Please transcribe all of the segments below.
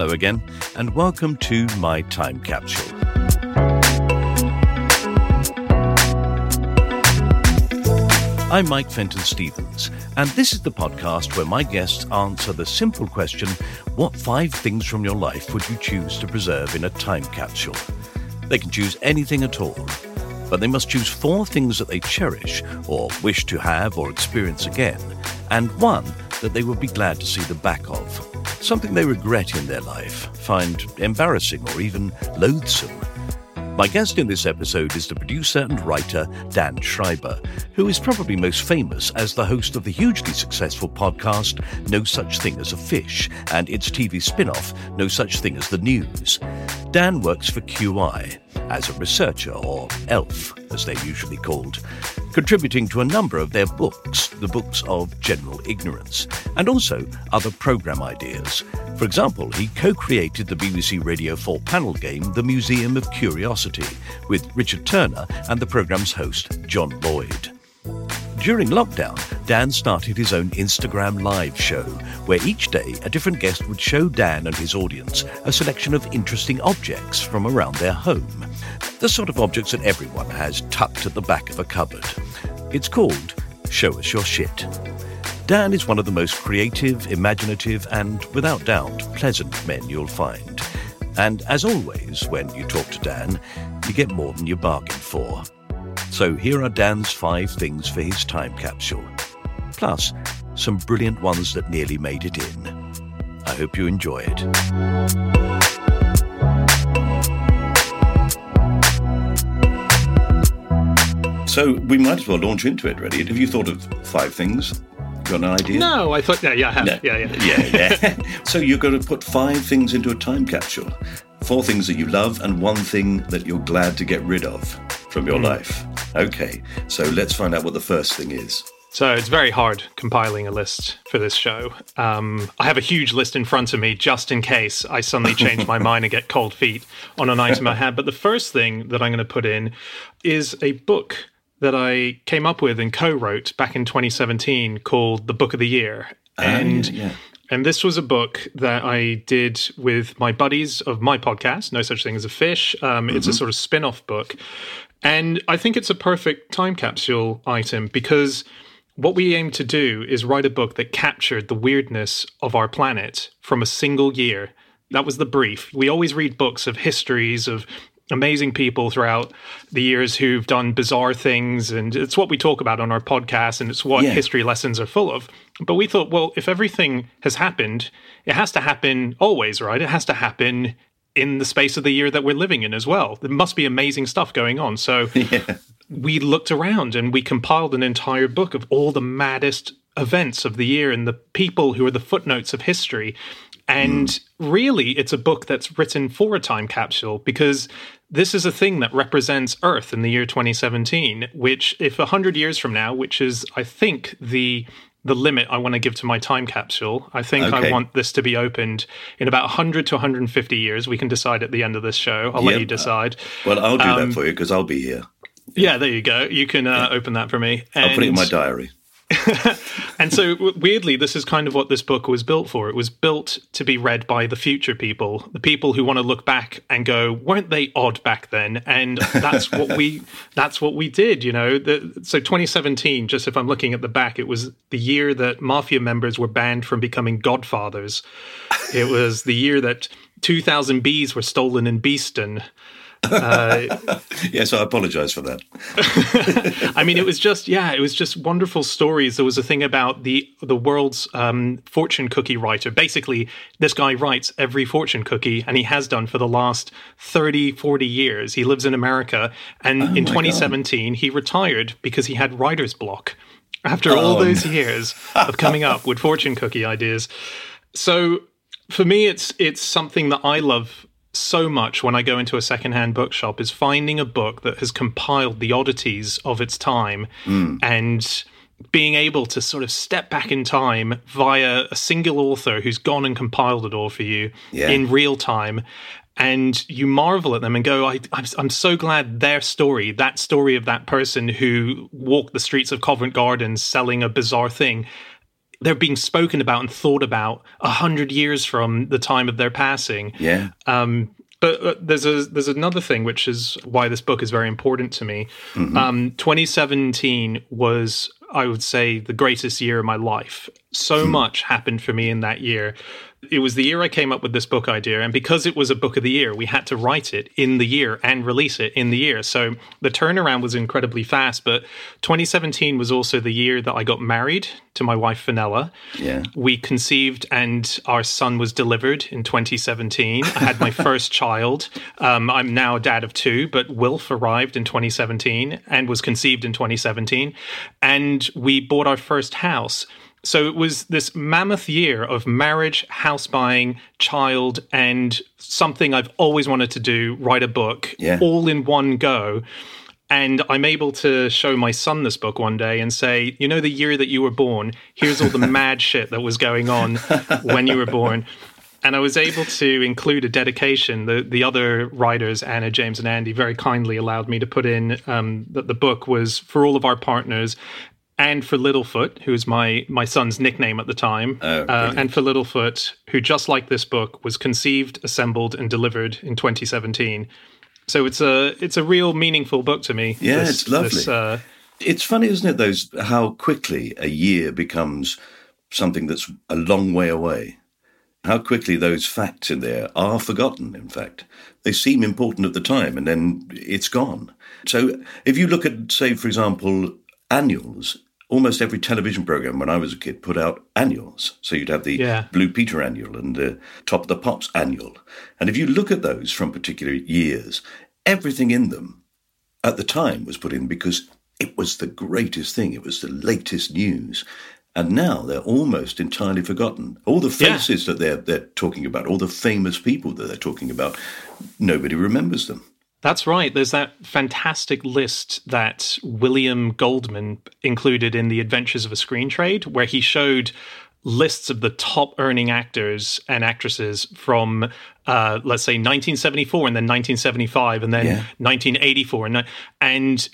Hello again, and welcome to My Time Capsule. I'm Mike Fenton Stevens, and this is the podcast where my guests answer the simple question what five things from your life would you choose to preserve in a time capsule? They can choose anything at all, but they must choose four things that they cherish or wish to have or experience again, and one that they would be glad to see the back of. Something they regret in their life, find embarrassing or even loathsome. My guest in this episode is the producer and writer Dan Schreiber, who is probably most famous as the host of the hugely successful podcast No Such Thing as a Fish and its TV spin off No Such Thing as the News. Dan works for QI as a researcher, or ELF as they're usually called, contributing to a number of their books, the books of general ignorance, and also other programme ideas. For example, he co created the BBC Radio 4 panel game The Museum of Curiosity with Richard Turner and the programme's host, John Lloyd. During lockdown, Dan started his own Instagram live show, where each day a different guest would show Dan and his audience a selection of interesting objects from around their home. The sort of objects that everyone has tucked at the back of a cupboard. It's called Show Us Your Shit. Dan is one of the most creative, imaginative, and without doubt, pleasant men you'll find. And as always, when you talk to Dan, you get more than you bargain for. So here are Dan's five things for his time capsule. Plus, some brilliant ones that nearly made it in. I hope you enjoy it. So we might as well launch into it, really. Have you thought of five things? Got an idea? No, I thought, yeah, yeah, I have. No. yeah, yeah. yeah, yeah. so you're going to put five things into a time capsule. Four things that you love and one thing that you're glad to get rid of from your life. Okay, so let's find out what the first thing is. So it's very hard compiling a list for this show. Um, I have a huge list in front of me just in case I suddenly change my mind and get cold feet on an item I had. But the first thing that I'm going to put in is a book that I came up with and co-wrote back in 2017 called The Book of the Year. And yeah, yeah. And this was a book that I did with my buddies of my podcast, No Such Thing as a Fish. Um, It's a sort of spin off book. And I think it's a perfect time capsule item because what we aim to do is write a book that captured the weirdness of our planet from a single year. That was the brief. We always read books of histories of amazing people throughout the years who've done bizarre things and it's what we talk about on our podcast and it's what Yeah. history lessons are full of but we thought well if everything has happened it has to happen always right it has to happen in the space of the year that we're living in as well. There must be amazing stuff going on. So yeah. we looked around and we compiled an entire book of all the maddest events of the year and the people who are the footnotes of history. And mm. really, it's a book that's written for a time capsule because this is a thing that represents Earth in the year 2017, which, if 100 years from now, which is, I think, the the limit I want to give to my time capsule. I think okay. I want this to be opened in about 100 to 150 years. We can decide at the end of this show. I'll yep. let you decide. Well, I'll do um, that for you because I'll be here. Yeah, there you go. You can uh, yeah. open that for me. And I'll put it in my diary. and so weirdly this is kind of what this book was built for. It was built to be read by the future people the people who want to look back and go weren't they odd back then? And that's what we that's what we did you know? The, so 2017 just if i'm looking at the back it was the year that mafia members were banned from becoming godfathers. It was the year that 2000 bees were stolen in beeston uh, yes, I apologize for that. I mean, it was just yeah, it was just wonderful stories. There was a thing about the the world's um, fortune cookie writer. Basically, this guy writes every fortune cookie, and he has done for the last 30, 40 years. He lives in America, and oh in 2017 God. he retired because he had writer's block after oh. all those years of coming up with fortune cookie ideas. So for me, it's it's something that I love so much when I go into a secondhand bookshop is finding a book that has compiled the oddities of its time mm. and being able to sort of step back in time via a single author who's gone and compiled it all for you yeah. in real time and you marvel at them and go I, am so glad their story that story of that person who walked the streets of covent garden selling a bizarre thing they're being spoken about and thought about a hundred years from the time of their passing. Yeah. Um, but uh, there's a there's another thing which is why this book is very important to me. Mm-hmm. Um, 2017 was I would say the greatest year of my life. So much happened for me in that year it was the year I came up with this book idea, and because it was a book of the year, we had to write it in the year and release it in the year. So the turnaround was incredibly fast. But 2017 was also the year that I got married to my wife Fenella. Yeah, we conceived, and our son was delivered in 2017. I had my first child. Um, I'm now a dad of two, but Wilf arrived in 2017 and was conceived in 2017, and we bought our first house. So it was this mammoth year of marriage, house buying, child, and something I've always wanted to do write a book yeah. all in one go. And I'm able to show my son this book one day and say, you know, the year that you were born, here's all the mad shit that was going on when you were born. And I was able to include a dedication. The the other writers, Anna, James, and Andy, very kindly allowed me to put in um, that the book was for all of our partners and for Littlefoot, who's my my son's nickname at the time, oh, uh, and for Littlefoot, who just like this book was conceived, assembled, and delivered in 2017. So it's a it's a real meaningful book to me. Yeah, this, it's lovely. This, uh, it's funny, isn't it? Those how quickly a year becomes something that's a long way away. How quickly those facts in there are forgotten. In fact, they seem important at the time, and then it's gone. So if you look at, say, for example, annuals almost every television program when I was a kid put out annuals. So you'd have the yeah. Blue Peter annual and the Top of the Pops annual. And if you look at those from particular years, everything in them at the time was put in because it was the greatest thing. It was the latest news. And now they're almost entirely forgotten. All the faces yeah. that they're, they're talking about, all the famous people that they're talking about, nobody remembers them. That's right. There's that fantastic list that William Goldman included in The Adventures of a Screen Trade, where he showed lists of the top earning actors and actresses from, uh, let's say, 1974 and then 1975 and then yeah. 1984. And, and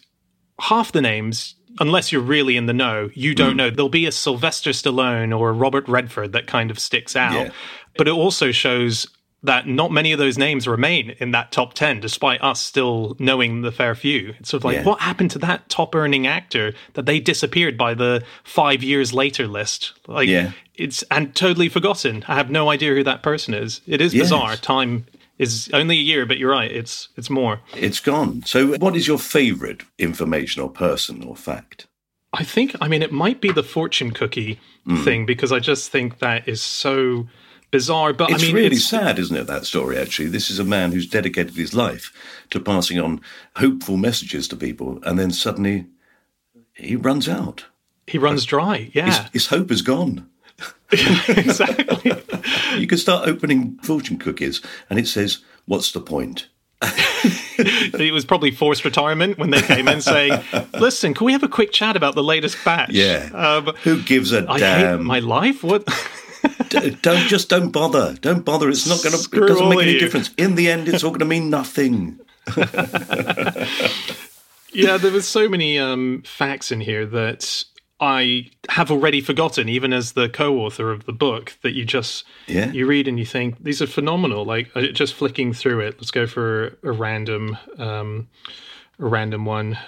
half the names unless you're really in the know, you don't mm. know. There'll be a Sylvester Stallone or a Robert Redford that kind of sticks out. Yeah. But it also shows that not many of those names remain in that top 10, despite us still knowing the fair few. It's sort of like, yeah. what happened to that top earning actor that they disappeared by the five years later list? Like, yeah. it's and totally forgotten. I have no idea who that person is. It is yes. bizarre. Time is only a year, but you're right. It's it's more. It's gone. So, what is your favorite information or person or fact? I think. I mean, it might be the fortune cookie mm. thing because I just think that is so bizarre. But it's I mean, really it's, sad, isn't it? That story. Actually, this is a man who's dedicated his life to passing on hopeful messages to people, and then suddenly he runs out. He runs dry. Yeah, his, his hope is gone. exactly. you can start opening fortune cookies, and it says, "What's the point?" it was probably forced retirement when they came in saying, "Listen, can we have a quick chat about the latest batch?" Yeah. Um, Who gives a I damn? my life. What? Don't just don't bother. Don't bother. It's not going to. It doesn't make any you. difference. In the end, it's all going to mean nothing. yeah, there was so many um, facts in here that I have already forgotten, even as the co-author of the book, that you just yeah. you read and you think these are phenomenal. Like uh, just flicking through it. Let's go for a random, um, a random one.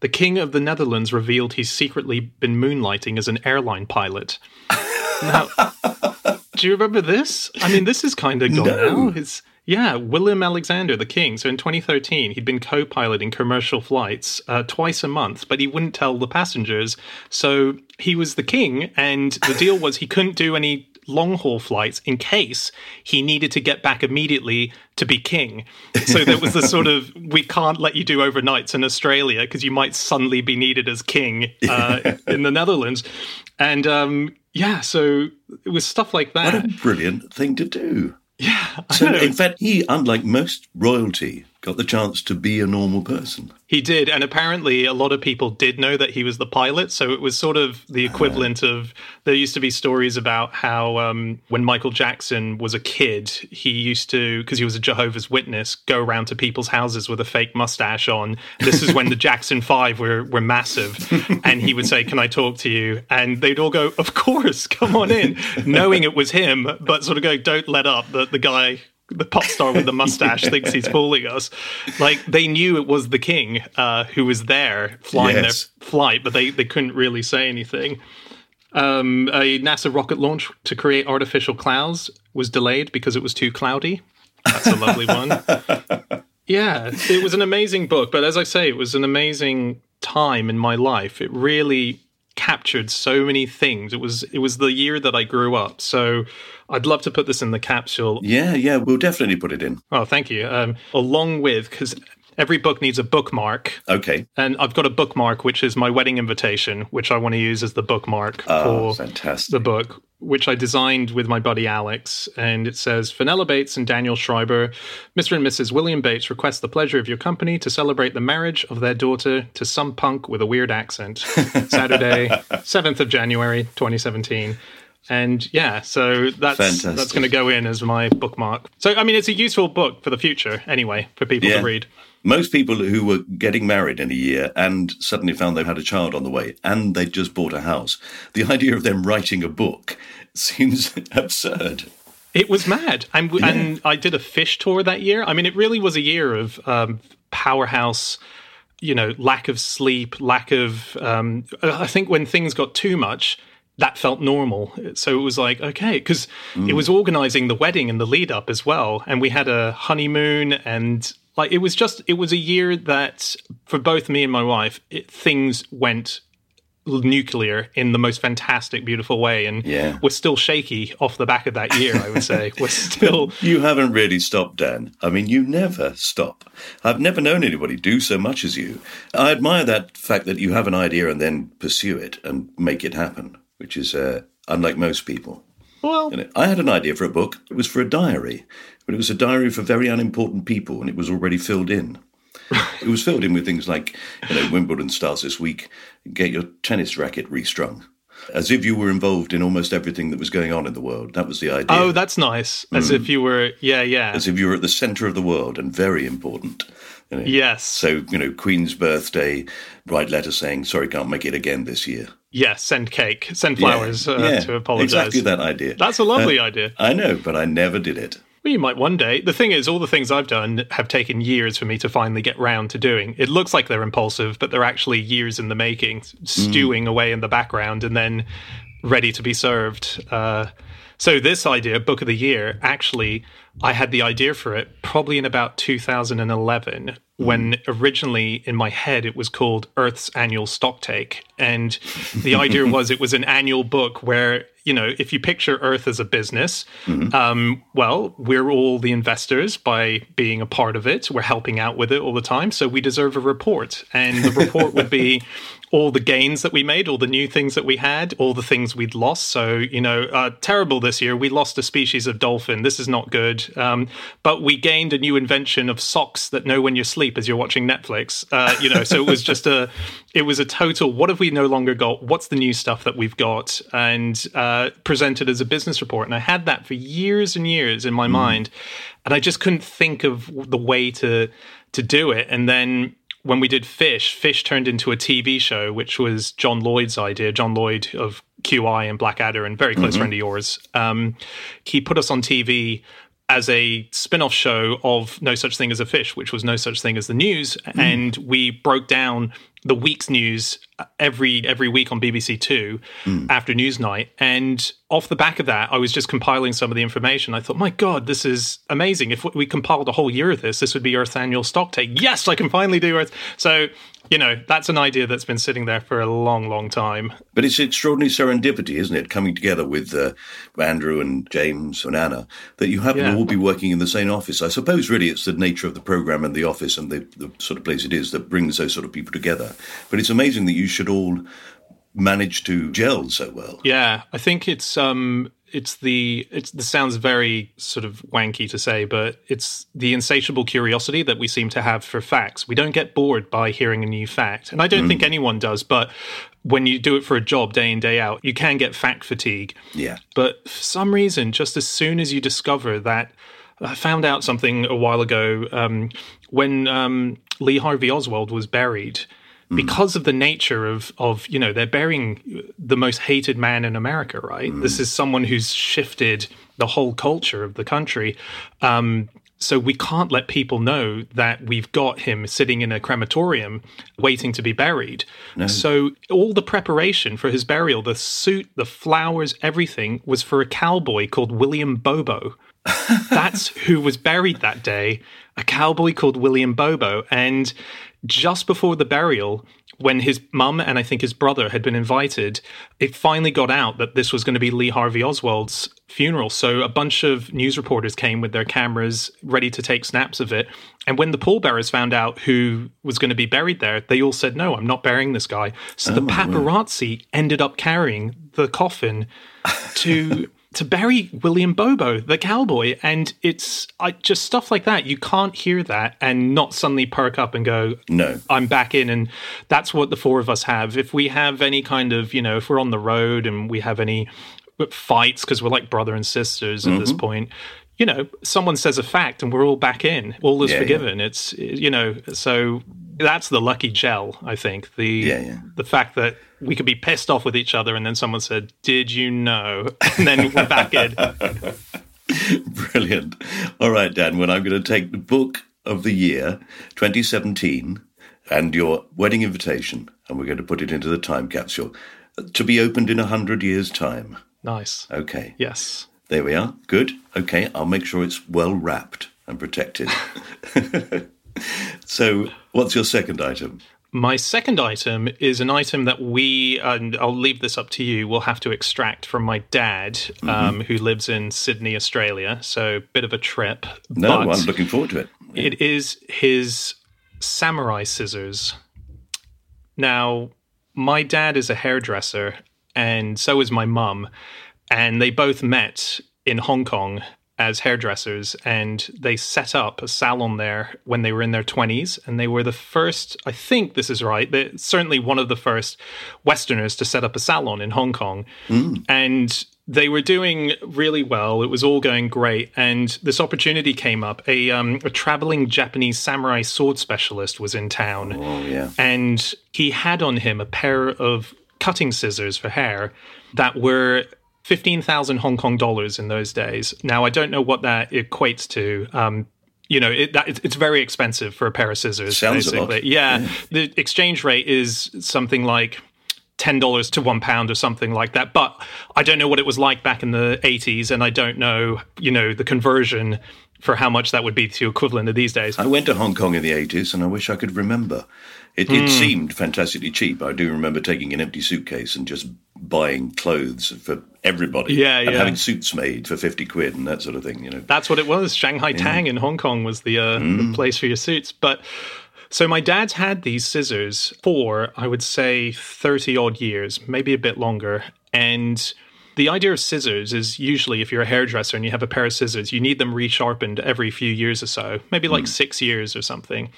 The King of the Netherlands revealed he's secretly been moonlighting as an airline pilot. Now, do you remember this? I mean, this is kind of gone no. now. It's yeah, William Alexander, the king. So in 2013, he'd been co piloting commercial flights uh, twice a month, but he wouldn't tell the passengers. So he was the king, and the deal was he couldn't do any long haul flights in case he needed to get back immediately to be king. So there was the sort of we can't let you do overnights in Australia because you might suddenly be needed as king uh, in the Netherlands. And um, yeah, so it was stuff like that. What a brilliant thing to do. Yeah. So, in fact, he, unlike most royalty, got the chance to be a normal person. He did, and apparently a lot of people did know that he was the pilot. So it was sort of the equivalent uh, of there used to be stories about how um, when Michael Jackson was a kid, he used to because he was a Jehovah's Witness, go around to people's houses with a fake mustache on. This is when the Jackson Five were were massive, and he would say, "Can I talk to you?" And they'd all go, "Of course, come on in," knowing it was him, but sort of go, "Don't let up." That the guy the pop star with the mustache thinks he's fooling us. Like they knew it was the king uh, who was there flying yes. their flight, but they, they couldn't really say anything. Um, a NASA rocket launch to create artificial clouds was delayed because it was too cloudy. That's a lovely one. yeah, it was an amazing book, but as I say, it was an amazing time in my life. It really captured so many things. It was it was the year that I grew up. So I'd love to put this in the capsule. Yeah, yeah, we'll definitely put it in. Oh, thank you. Um, along with because every book needs a bookmark. Okay. And I've got a bookmark which is my wedding invitation, which I want to use as the bookmark oh, for fantastic. the book, which I designed with my buddy Alex. And it says Fenella Bates and Daniel Schreiber, Mr. and Mrs. William Bates request the pleasure of your company to celebrate the marriage of their daughter to some punk with a weird accent. Saturday, 7th of January, 2017 and yeah so that's Fantastic. that's going to go in as my bookmark so i mean it's a useful book for the future anyway for people yeah. to read most people who were getting married in a year and suddenly found they had a child on the way and they'd just bought a house the idea of them writing a book seems absurd it was mad and, Yeah. and i did a fish tour that year i mean it really was a year of um, powerhouse you know lack of sleep lack of um, i think when things got too much that felt normal. So it was like, okay, because it was organizing the wedding and the lead up as well. And we had a honeymoon and like it was just, it was a year that for both me and my wife, it, things went nuclear in the most fantastic, beautiful way. And Yeah. we're still shaky off the back of that year, I would say. we're still. You haven't really stopped, Dan. I mean, you never stop. I've never known anybody do so much as you. I admire that fact that you have an idea and then pursue it and make it happen, which is uh, unlike most people. Well, I had an idea for a book. It was for a diary, but it was a diary for very unimportant people, and it was already filled in. it was filled in with things like, you know, Wimbledon starts this week. Get your tennis racket restrung, as if you were involved in almost everything that was going on in the world. That was the idea. oh, that's nice. As if you were, yeah, yeah. as if you were at the centre of the world and very important. You know. yes. So you know, Queen's birthday, write letter saying sorry, can't make it again this year. Yes, send cake, send flowers Yeah, uh, yeah, to apologize. Exactly that idea. That's a lovely Uh, idea. I know, but I never did it. Well, you might one day. The thing is, all the things I've done have taken years for me to finally get round to doing. It looks like they're impulsive, but they're actually years in the making, stewing away in the background and then ready to be served. Uh, so, this idea, Book of the Year, actually, I had the idea for it probably in about 2011 when originally in my head it was called Earth's Annual Stocktake. And the idea was it was an annual book where you know, if you picture Earth as a business, mm-hmm. um, well, we're all the investors by being a part of it. We're helping out with it all the time. So we deserve a report. And the report would be all the gains that we made, all the new things that we had, all the things we'd lost. So, you know, uh, terrible this year. We lost a species of dolphin. This is not good. Um, but we gained a new invention of socks that know when you sleep as you're watching Netflix. Uh, you know, so it was just a, it was a total. What have we no longer got? What's the new stuff that we've got? And uh, presented as a business report. And I had that for years and years in my mm. mind, and I just couldn't think of the way to to do it. And then when we did Fish, Fish turned into a TV show, which was John Lloyd's idea. John Lloyd of QI and Blackadder, and very close mm-hmm. friend of yours. Um, he put us on TV as a spin-off show of No Such Thing as a Fish, which was No Such Thing as the News, mm. and we broke down the week's news every every week on BBC Two mm. after Newsnight. And off the back of that, I was just compiling some of the information. I thought, my God, this is amazing. If we compiled a whole year of this, this would be Earth's annual stock take. Yes, I can finally do Earth. So you know, that's an idea that's been sitting there for a long, long time. But it's extraordinary serendipity, isn't it, coming together with uh, Andrew and James and Anna, that you happen yeah. to all be working in the same office. I suppose really it's the nature of the program and the office and the, the sort of place it is that brings those sort of people together. But it's amazing that you should all manage to gel so well. Yeah, I think it's um it's the it's this sounds very sort of wanky to say, but it's the insatiable curiosity that we seem to have for facts. We don't get bored by hearing a new fact, and I don't mm. think anyone does. But when you do it for a job day in day out, you can get fact fatigue. Yeah. But for some reason, just as soon as you discover that, I found out something a while ago um, when um, Lee Harvey Oswald was buried mm. because of the nature of of you know they're burying the most hated man in America, right? Mm. This is someone who's shifted the whole culture of the country. Um, so we can't let people know that we've got him sitting in a crematorium waiting to be buried. No. So all the preparation for his burial, the suit, the flowers, everything was for a cowboy called William Bobo. That's who was buried that day, a cowboy called William Bobo. And just before the burial, when his mum and I think his brother had been invited, it finally got out that this was going to be Lee Harvey Oswald's funeral. So a bunch of news reporters came with their cameras ready to take snaps of it. And when the pallbearers found out who was going to be buried there, they all said, No, I'm not burying this guy. So oh, the paparazzi ended up carrying the coffin to to bury William Bobo, the cowboy. And it's I, just stuff like that. You can't hear that and not suddenly perk up and go, No, I'm back in. And that's what the four of us have. If we have any kind of, you know, if we're on the road and we have any fights, because we're like brother and sisters at mm-hmm. this point, you know, someone says a fact and we're all back in. All is yeah, forgiven. Yeah. It's, you know, so that's the lucky gel, I think. The yeah. the fact that we could be pissed off with each other and then someone said, "Did you know?" and then we're back in. Brilliant. All right, Dan, well I'm going to take the book of the year 2017 and your wedding invitation and we're going to put it into the time capsule to be opened in a 100 years time. Nice. Okay. Yes. There we are. Good. Okay, I'll make sure it's well wrapped and protected. so, what's your second item? My second item is an item that we, and I'll leave this up to you, will have to extract from my dad, mm-hmm. um, who lives in Sydney, Australia. So, bit of a trip. No, I'm looking forward to it. Yeah. It is his samurai scissors. Now, my dad is a hairdresser, and so is my mum. And they both met in Hong Kong as hairdressers and they set up a salon there when they were in their 20s and they were the first i think this is right they're certainly one of the first westerners to set up a salon in hong kong. Mm. and they were doing really well. It was all going great. And this opportunity came up. A, um, a traveling japanese samurai sword specialist was in town. Oh, yeah. and he had on him a pair of cutting scissors for hair that were 15,000 Hong Kong dollars in those days. Now, I don't know what that equates to. Um, you know, it, that, it's very expensive for a pair of scissors. Sounds basically, yeah. yeah. The exchange rate is something like ten dollars to one pound or something like that. But I don't know what it was like back in the eighties, and I don't know, you know, the conversion for how much that would be to equivalent of these days. I went to Hong Kong in the eighties, and I wish I could remember. It, mm. it, hmm. seemed fantastically cheap. I do remember taking an empty suitcase and just buying clothes for everybody. Yeah, and yeah. having suits made for 50 quid and that sort of thing, you know. That's what it was. Shanghai Tang in Hong Kong was the, uh, the place for your suits. But so my dad's had these scissors for, I would say, 30 odd years, maybe a bit longer. And the idea of scissors is usually if you're a hairdresser and you have a pair of scissors, you need them resharpened every few years or so, maybe like six years or something.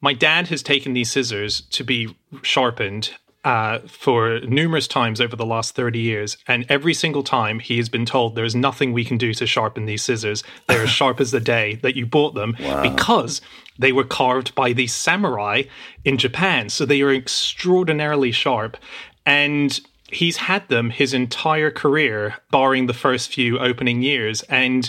My dad has taken these scissors to be sharpened uh, for numerous times over the last 30 years. And every single time he has been told there's nothing we can do to sharpen these scissors. They're as sharp as the day that you bought them because they were carved by these samurai in Japan. So they are extraordinarily sharp. And he's had them his entire career, barring the first few opening years. And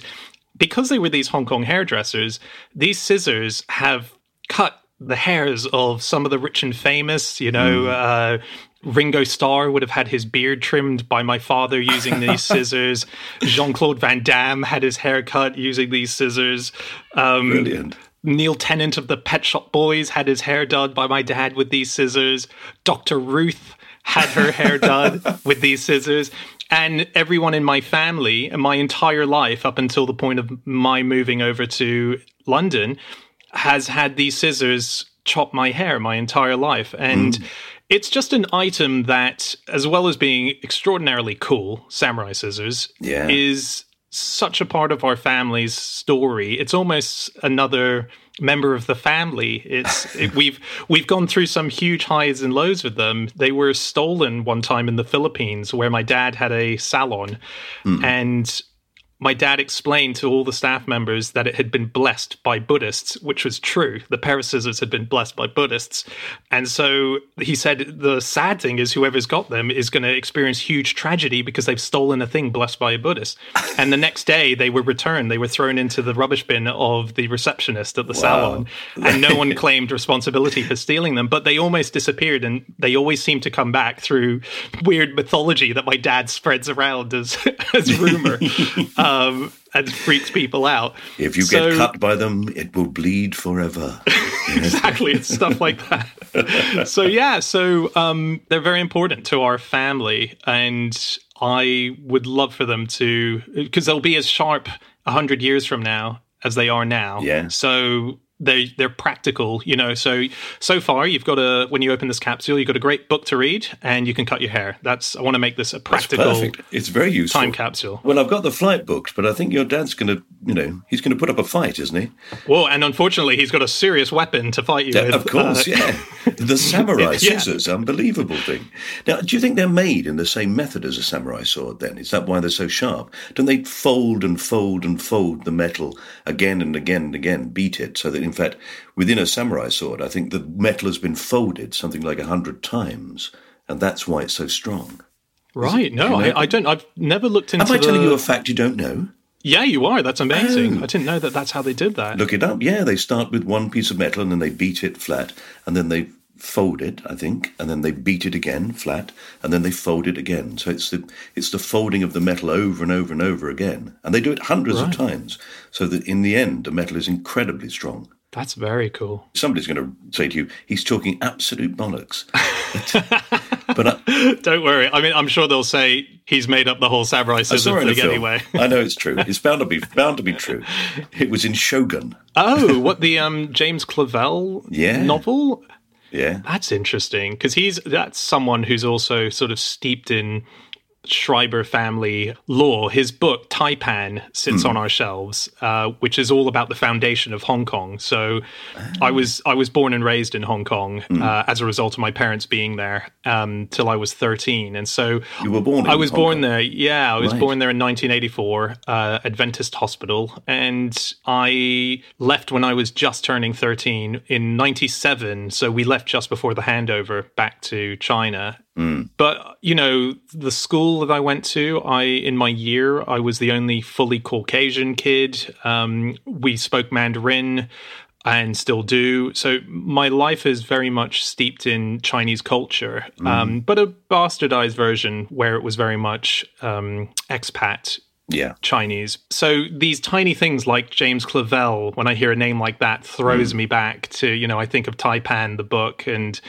because they were these Hong Kong hairdressers, these scissors have cut the hairs of some of the rich and famous. You know, uh, Ringo Starr would have had his beard trimmed by my father using these scissors. Jean Claude Van Damme had his hair cut using these scissors. Um, Brilliant. Neil Tennant of the Pet Shop Boys had his hair done by my dad with these scissors. Dr. Ruth had her hair done with these scissors. And everyone in my family and my entire life, up until the point of my moving over to London, has had these scissors chop my hair my entire life. And hmm. it's just an item that, as well as being extraordinarily cool, samurai scissors, Yeah. is such a part of our family's story. It's almost another member of the family. It's it, we've we've gone through some huge highs and lows with them. They were stolen one time in the Philippines where my dad had a salon hmm. and my dad explained to all the staff members that it had been blessed by Buddhists, which was true. The pair of scissors had been blessed by Buddhists. And so he said the sad thing is whoever's got them is going to experience huge tragedy because they've stolen a thing blessed by a Buddhist. And the next day they were returned. They were thrown into the rubbish bin of the receptionist at the salon. And no one claimed responsibility for stealing them, but they almost disappeared. And they always seem to come back through weird mythology that my dad spreads around as, as rumor. um, and freaks people out. If you So- get cut by them, it will bleed forever. exactly it's stuff like that so yeah so um they're very important to our family and i would love for them to because they'll be as sharp 100 years from now as they are now Yeah. so they they're practical you know so so far you've got a when you open this capsule you've got a great book to read and you can cut your hair that's i want to make this a That's practical perfect. It's very useful. time capsule Well, I've got the flight booked, but I think your dad's going to, you know, he's going to put up a fight, isn't he? well and unfortunately he's got a serious weapon to fight you Yeah, with of course, Uh, yeah. The samurai Yeah. scissors, unbelievable thing. Now, do you think they're made in the same method as a samurai sword then? Is that why they're so sharp? Don't they fold and fold and fold the metal again and again and again, beat it, so that in fact, within a samurai sword, I think the metal has been folded something like a hundred times, and that's why it's so strong. right no you know I, I don't i've never looked into Am I the, telling you a fact you don't know? Yeah, you are. That's amazing. Oh. I didn't know that that's how they did that. Look it up. Yeah, they start with one piece of metal and then they beat it flat, and then they fold it, I think, and then they beat it again flat, and then they fold it again. So it's the it's the folding of the metal over and over and over again, and they do it hundreds of times, so that in the end the metal is incredibly strong. That's very cool. Somebody's going to say to you, "He's talking absolute bollocks," but, I, Don't worry. I mean, I'm sure they'll say he's made up the whole samurai I scissor saw it in a thing anyway. I know it's true. It's bound to be bound to be true. It was in Shogun. oh, what the um James Clavell Yeah. novel? Yeah. That's interesting because he's that's someone who's also sort of steeped in Schreiber family lore. His book Taipan sits on our shelves, uh, which is all about the foundation of Hong Kong. So, I was I was born and raised in Hong Kong uh, as a result of my parents being there um, till I was thirteen, and so You were born I was Hong born Kong? there. Yeah, I was Right. born there in 1984, uh, Adventist Hospital, and I left when I was just turning 13 in 97. So we left just before the handover back to China. But you know, the school that I went to, I in my year, I was the only fully Caucasian kid. Um, we spoke Mandarin and still do. So my life is very much steeped in Chinese culture, um, but a bastardized version where it was very much um, expat Yeah. Chinese. So these tiny things like James Clavell, when I hear a name like that, throws me back to, you know, I think of Taipan, the book, and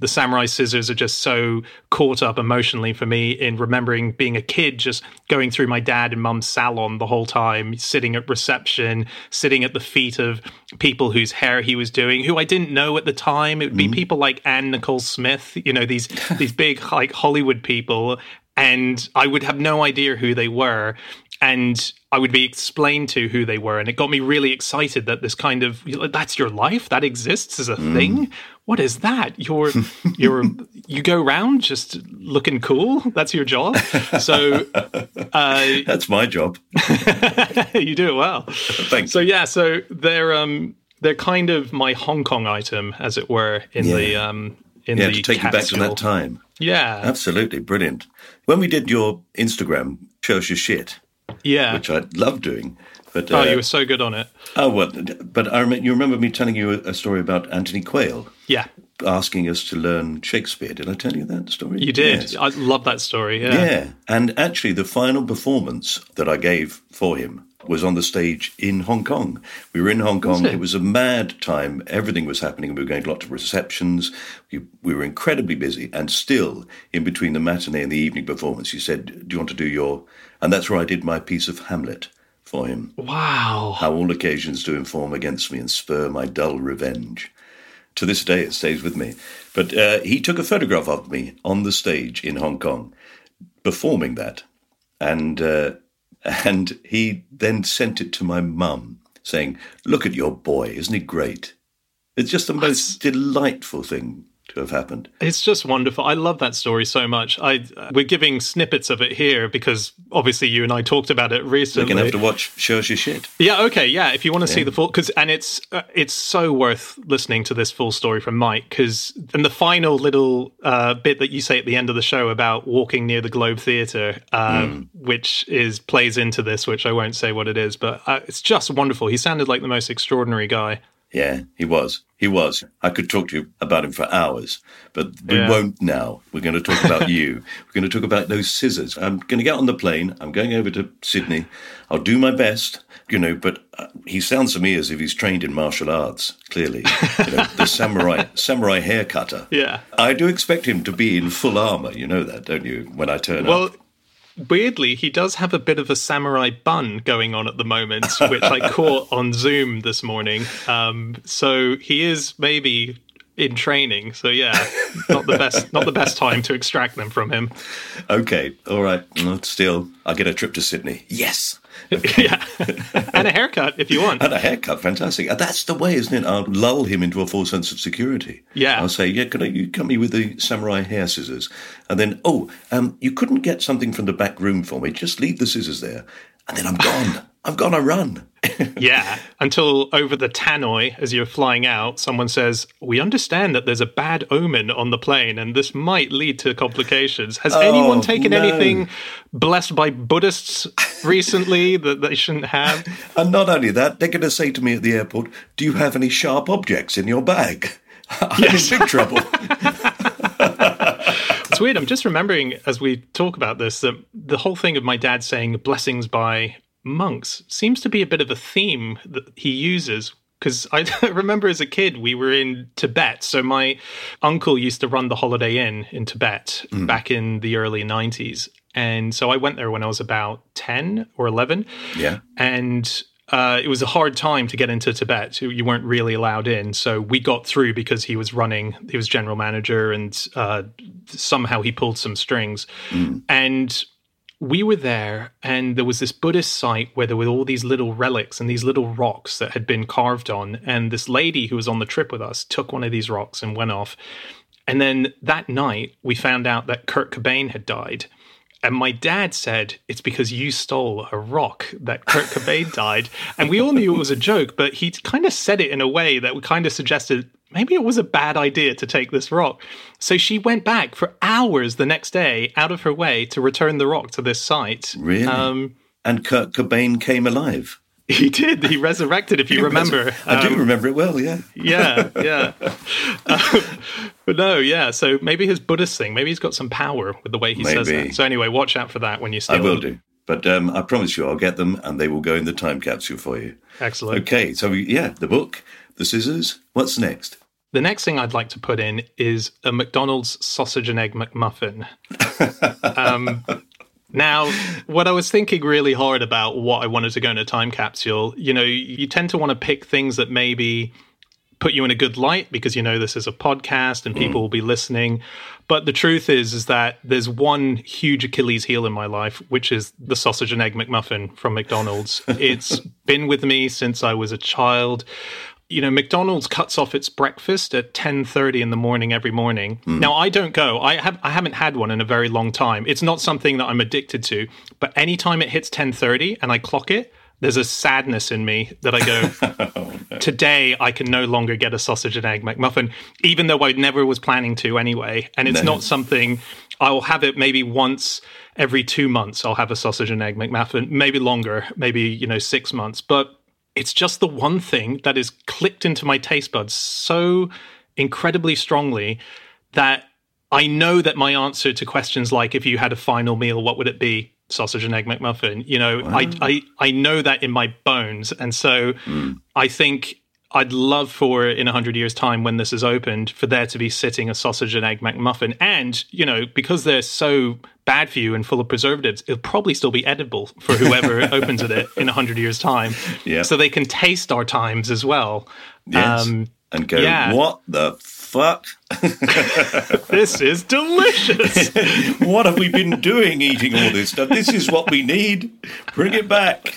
the samurai scissors are just so caught up emotionally for me in remembering being a kid, just going through my dad and mum's salon the whole time, sitting at reception, sitting at the feet of people whose hair he was doing, who I didn't know at the time. It would be mm. people like Anna Nicole Smith, you know, these these big like Hollywood people, and I would have no idea who they were and I would be explained to who they were, and it got me really excited that this kind of that's your life that exists as a mm. thing. What is that? You're you're you go around just looking cool. That's your job. So uh, that's my job. you do it well. Thanks. So yeah, so they're um they're kind of my Hong Kong item, as it were, in yeah. the um in yeah, the to take you back to that time. Yeah, absolutely brilliant. When we did your Instagram, Show Us Your Shit yeah, which I love doing. But oh, uh, you were so good on it. Oh, well, but I remember, you remember me telling you a, story about Anthony Quayle. Yeah, asking us to learn Shakespeare. Did I tell you that story? You did. Yes. I love that story. Yeah, yeah. And actually, the final performance that I gave for him was on the stage in Hong Kong. We were in Hong Kong. It? it? was a mad time. Everything was happening. We were going to lots of receptions. We, we, were incredibly busy. And still, in between the matinee and the evening performance, he said, Do you want to do your and that's where I did my piece of Hamlet for him. Wow. How all occasions do inform against me and spur my dull revenge. To this day, it stays with me. But uh, he took a photograph of me on the stage in Hong Kong, performing that. And, uh, and he then sent it to my mum, saying, Look at your boy, isn't he great? It's just the most delightful thing to have happened. It's just wonderful. I love that story so much. I we're giving snippets of it here because obviously you and I talked about it recently. You're gonna have to watch Show Us Your Shit. Yeah, okay, yeah. If you want to yeah. see the full, because and it's uh, it's so worth listening to this full story from Mike because and the final little uh, bit that you say at the end of the show about walking near the Globe Theatre, um, mm. which is plays into this, which I won't say what it is, but uh, it's just wonderful. He sounded like the most extraordinary guy. Yeah, he was. He was. I could talk to you about him for hours, but we yeah. won't now. We're going to talk about you. We're going to talk about those scissors. I'm going to get on the plane. I'm going over to Sydney. I'll do my best, you know, but uh, he sounds to me as if he's trained in martial arts, clearly. You know, the samurai samurai hair cutter. Yeah. I do expect him to be in full armor. You know that, don't you, when I turn well, up? Well, weirdly, he does have a bit of a samurai bun going on at the moment, which I caught on Zoom this morning. Um, so he is maybe in training. So yeah, not the best, not the best time to extract them from him. Okay, all right. Still, I get a trip to Sydney. Yes. yeah, and a haircut if you want. And a haircut, fantastic. And that's the way, isn't it? I'll lull him into a false sense of security. Yeah, I'll say, "Yeah, can I, you come me with the samurai hair scissors?" And then, "Oh, um, you couldn't get something from the back room for me. Just leave the scissors there." And then I'm gone. I've got to run. yeah, until over the tannoy as you're flying out, someone says, "We understand that there's a bad omen on the plane, and this might lead to complications." Has oh, anyone taken no. anything blessed by Buddhists recently that they shouldn't have? And not only that, they're going to say to me at the airport, "Do you have any sharp objects in your bag?" I'm yes. in big trouble. it's weird. I'm just remembering as we talk about this that the whole thing of my dad saying blessings by monks seems to be a bit of a theme that he uses because I remember as a kid we were in Tibet. So my uncle used to run the Holiday Inn in Tibet mm. back in the early 90s. And so I went there when I was about 10 or 11. Yeah. And uh, it was a hard time to get into Tibet. You weren't really allowed in. So we got through because he was running, he was general manager, and uh, somehow he pulled some strings. Mm. And we were there and there was this Buddhist site where there were all these little relics and these little rocks that had been carved on. And this lady who was on the trip with us took one of these rocks and went off. And then that night, we found out that Kurt Cobain had died. And my dad said, It's because you stole a rock that Kurt Cobain died. And we all knew it was a joke, but he kind of said it in a way that we kind of suggested maybe it was a bad idea to take this rock. So she went back for hours the next day out of her way to return the rock to this site. Really? Um, and Kurt Cobain came alive. He did. He resurrected, if you remember. I do um, remember it well, yeah. yeah, yeah. Uh, but no, yeah. So maybe his Buddhist thing, maybe he's got some power with the way he maybe. says that. So anyway, watch out for that when you steal I will them. do. But um, I promise you, I'll get them and they will go in the time capsule for you. Excellent. Okay, so yeah, the book, the scissors. What's next? The next thing I'd like to put in is a McDonald's sausage and egg McMuffin. um, now, what I was thinking really hard about what I wanted to go in a time capsule, you know, you tend to want to pick things that maybe put you in a good light because you know this is a podcast and people mm. will be listening. But the truth is is that there's one huge Achilles heel in my life, which is the sausage and egg McMuffin from McDonald's. it's been with me since I was a child. You know, McDonald's cuts off its breakfast at 10:30 in the morning every morning. Mm. Now, I don't go. I have I haven't had one in a very long time. It's not something that I'm addicted to, but anytime it hits 10:30 and I clock it, there's a sadness in me that I go, oh, no. today I can no longer get a sausage and egg McMuffin, even though I never was planning to anyway. And it's no. not something I'll have it maybe once every two months. I'll have a sausage and egg McMuffin, maybe longer, maybe, you know, six months. But it's just the one thing that is clicked into my taste buds so incredibly strongly that I know that my answer to questions like if you had a final meal, what would it be? sausage and egg McMuffin. You know, wow. I, I I know that in my bones, and so mm. I think I'd love for in a hundred years' time when this is opened for there to be sitting a sausage and egg McMuffin, and you know because they're so bad for you and full of preservatives, it'll probably still be edible for whoever opens it in a hundred years' time. Yeah. So they can taste our times as well. Yes. Um, and go, yeah. what the this is delicious. what have we been doing eating all this stuff? This is what we need. Bring it back.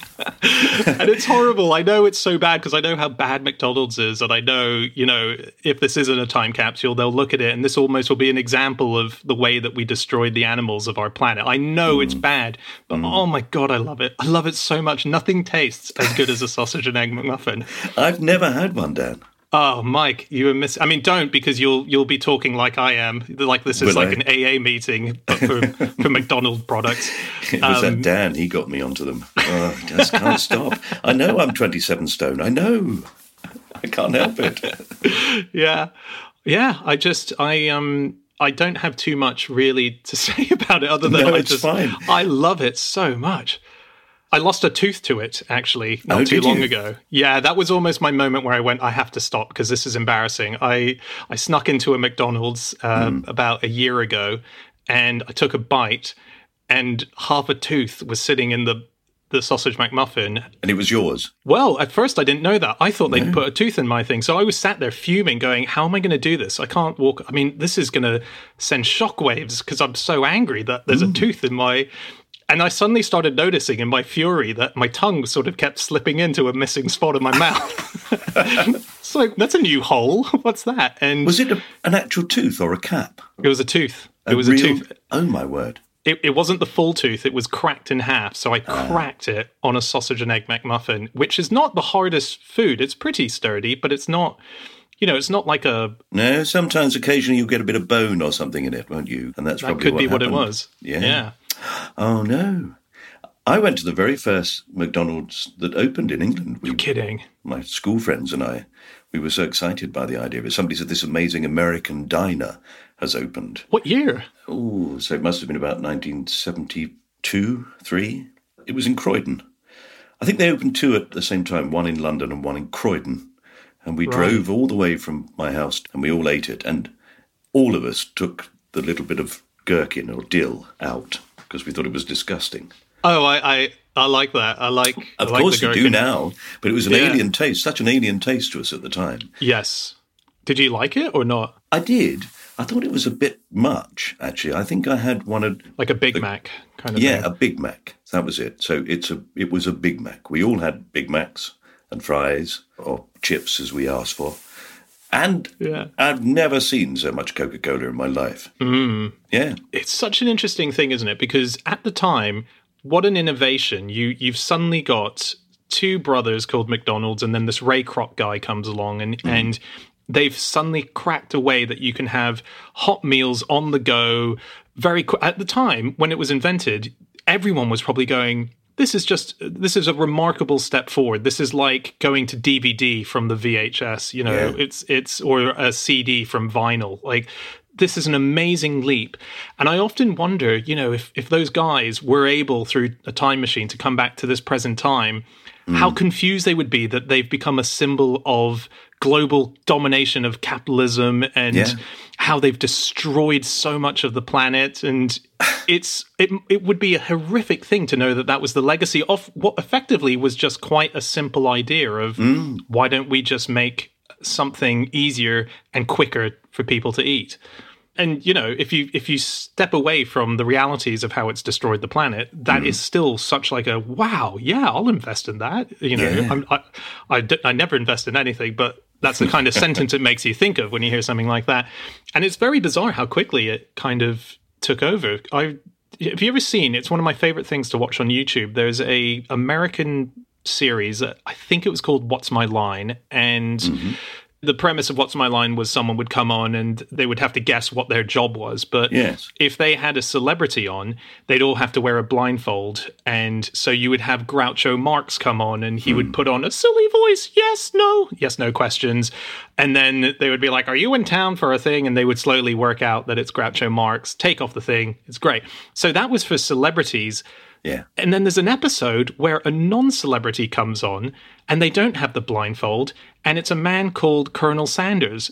and it's horrible. I know it's so bad because I know how bad McDonald's is. And I know, you know, if this isn't a time capsule, they'll look at it and this almost will be an example of the way that we destroyed the animals of our planet. I know mm. it's bad, but mm. oh my God, I love it. I love it so much. Nothing tastes as good as a sausage and egg McMuffin. I've never had one, Dan. Oh, Mike, you were miss. I mean, don't because you'll you'll be talking like I am. Like this is Will like I? an AA meeting, but for for McDonald's products. It was um, that Dan. He got me onto them. Oh, I just can't stop. I know I'm 27 stone. I know. I can't help it. yeah, yeah. I just I um I don't have too much really to say about it other than no, I just fine. I love it so much. I lost a tooth to it actually not oh, too long you? ago. Yeah, that was almost my moment where I went, I have to stop because this is embarrassing. I I snuck into a McDonald's um, mm. about a year ago, and I took a bite, and half a tooth was sitting in the the sausage McMuffin. And it was yours? Well, at first I didn't know that. I thought they'd no. put a tooth in my thing. So I was sat there fuming, going, How am I going to do this? I can't walk. I mean, this is going to send shockwaves because I'm so angry that there's a tooth in my and I suddenly started noticing in my fury that my tongue sort of kept slipping into a missing spot in my mouth. it's like, that's a new hole. What's that? And was it a, an actual tooth or a cap? It was a tooth. A it was real, a tooth. Oh my word. It, it, wasn't the full tooth. It was cracked in half. So I ah. cracked it on a sausage and egg McMuffin, which is not the hardest food. It's pretty sturdy, but it's not you know, it's not like a. No, sometimes occasionally you get a bit of bone or something in it, won't you? And that's that probably could what be happened. what it was. Yeah. Yeah. Oh no. I went to the very first McDonald's that opened in England. You're kidding. My school friends and I, we were so excited by the idea of it. Somebody said this amazing American diner has opened. What year? Oh, so it must have been about 1972, 3. It was in Croydon. I think they opened two at the same time, one in London and one in Croydon. And we right. drove all the way from my house and we all ate it. And all of us took the little bit of gherkin or dill out because we thought it was disgusting. Oh, I, I, I like that. I like. Of I like course, you do now, but it was an yeah. alien taste, such an alien taste to us at the time. Yes. Did you like it or not? I did. I thought it was a bit much, actually. I think I had one of like a Big the, Mac kind of. Yeah, thing. a Big Mac. That was it. So it's a. It was a Big Mac. We all had Big Macs and fries or chips, as we asked for. And yeah. I've never seen so much Coca Cola in my life. Mm. Yeah. It's such an interesting thing, isn't it? Because at the time, what an innovation. You you've suddenly got two brothers called McDonald's and then this Ray Kroc guy comes along and mm. and they've suddenly cracked a way that you can have hot meals on the go very quick. At the time when it was invented, everyone was probably going this is just this is a remarkable step forward. This is like going to DVD from the VHS, you know, yeah. it's it's or a CD from vinyl. Like this is an amazing leap. And I often wonder, you know, if, if those guys were able through a time machine to come back to this present time, mm. how confused they would be that they've become a symbol of global domination of capitalism and Yeah. how they've destroyed so much of the planet. And it's it, it would be a horrific thing to know that that was the legacy of what effectively was just quite a simple idea of mm. why don't we just make something easier and quicker for people to eat? And you know if you if you step away from the realities of how it's destroyed the planet that mm. is still such like a wow yeah i'll invest in that. You know Yeah. I'm, I, I, I never invest in anything but that's the kind of sentence it makes you think of when you hear something like that. And it's very bizarre how quickly it kind of took over. I have you ever seen it's one of my favorite things to watch on youtube. There's a american series i think it was called what's my line? And mm-hmm. The premise of what's my line was someone would come on and they would have to guess what their job was but Yes. if they had a celebrity on they'd all have to wear a blindfold. And so you would have groucho marx come on and he would hmm. put on a silly voice yes no yes no questions. And then they would be like are you in town for a thing? And they would slowly work out that it's groucho marx. Take off the thing. It's great. So that was for celebrities Yeah. and then there's an episode where a non celebrity comes on and they don't have the blindfold, and it's a man called Colonel Sanders.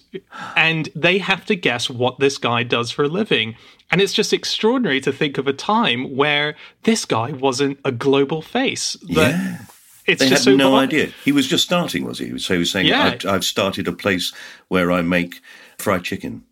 And they have to guess what this guy does for a living. And it's just extraordinary to think of a time where this guy wasn't a global face. Yeah. It's They just had so no idea. He was just starting, was he? So he was saying, Yeah. I've, I've started a place where I make fried chicken.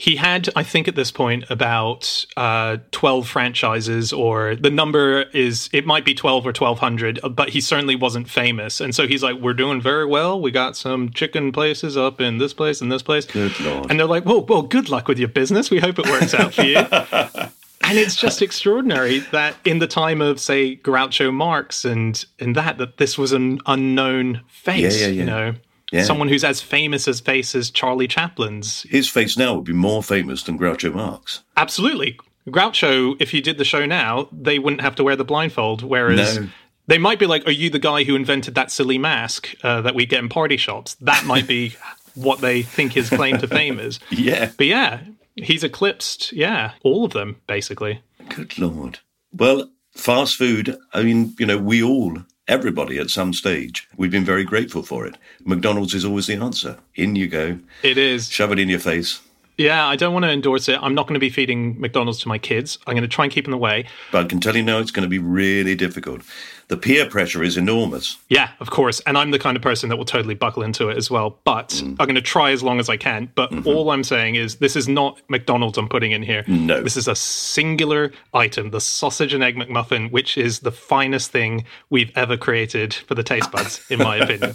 He had, I think, at this point, about uh, 12 franchises, or the number is, it might be 12 or 1200, but he certainly wasn't famous. And so he's like, We're doing very well. We got some chicken places up in this place and this place. Good Lord. And they're like, Well, well, good luck with your business. We hope it works out for you. And it's just extraordinary that in the time of, say, Groucho Marx and and that, that this was an unknown face, Yeah, yeah, you know, Yeah. someone who's as famous as face as Charlie Chaplin's. His face now would be more famous than Groucho Marx. Absolutely. Groucho, if you did the show now, they wouldn't have to wear the blindfold. Whereas No. they might be like, Are you the guy who invented that silly mask uh, that we get in party shops? That might be what they think his claim to fame is. Yeah. But yeah, he's eclipsed, yeah, all of them, basically. Good Lord. Well, fast food, I mean, you know, we all, everybody at some stage, we've been very grateful for it. McDonald's is always the answer. In you go, It is. shove it in your face. Yeah, I don't want to endorse it. I'm not going to be feeding McDonald's to my kids. I'm going to try and keep them away. But I can tell you now, it's going to be really difficult. The peer pressure is enormous. Yeah, of course. And I'm the kind of person that will totally buckle into it as well. But Mm. I'm going to try as long as I can. But Mm-hmm. all I'm saying is this is not McDonald's I'm putting in here. No. This is a singular item, the sausage and egg McMuffin, which is the finest thing we've ever created for the taste buds, in my opinion.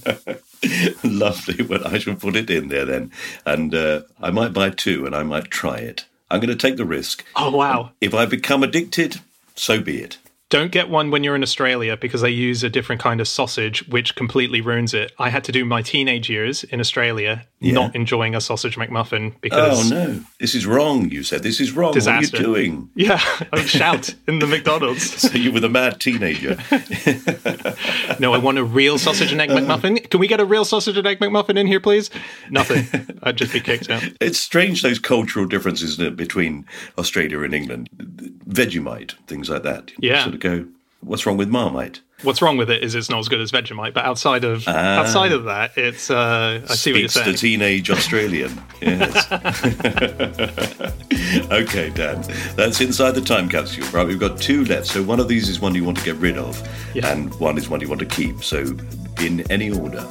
Lovely. Well, I shall put it in there then. And uh, I might buy two and I might try it. I'm going to take the risk. Oh, wow. If I become addicted, so be it. Don't get one when you're in Australia because they use a different kind of sausage, which completely ruins it. I had to do my teenage years in Australia not enjoying a sausage McMuffin because Oh, no. This is wrong, you said. This is wrong. Disaster. What are you doing? Yeah, I would shout in the McDonald's. So you were the mad teenager. No, I want a real sausage and egg uh-huh. McMuffin. Can we get a real sausage and egg McMuffin in here, please? Nothing. I'd just be kicked out. It's strange those cultural differences isn't it, between Australia and England. Vegemite, things like that. Yeah. Sort of go, what's wrong with Marmite? What's wrong with it is it's not as good as Vegemite, but outside of outside of that, it's uh, I see what you're Speaks saying. the teenage Australian. Yes. okay, Dan. That's inside the time capsule. Right, we've got two left. So one of these is one you want to get rid of, Yeah. and one is one you want to keep. So in any order.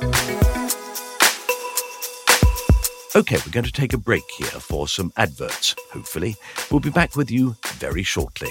Okay, we're going to take a break here for some adverts, hopefully. We'll be back with you very shortly.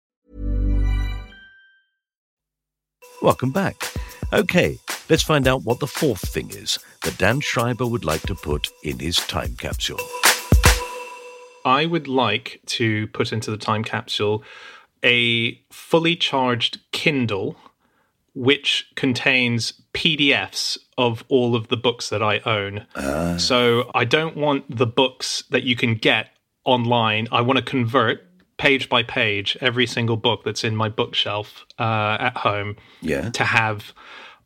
Welcome back. Okay, let's find out what the fourth thing is that Dan Schreiber would like to put in his time capsule. I would like to put into the time capsule a fully charged Kindle which contains PDFs of all of the books that I own. Ah. So I don't want the books that you can get online. I want to convert page by page every single book that's in my bookshelf uh, at home Yeah. to have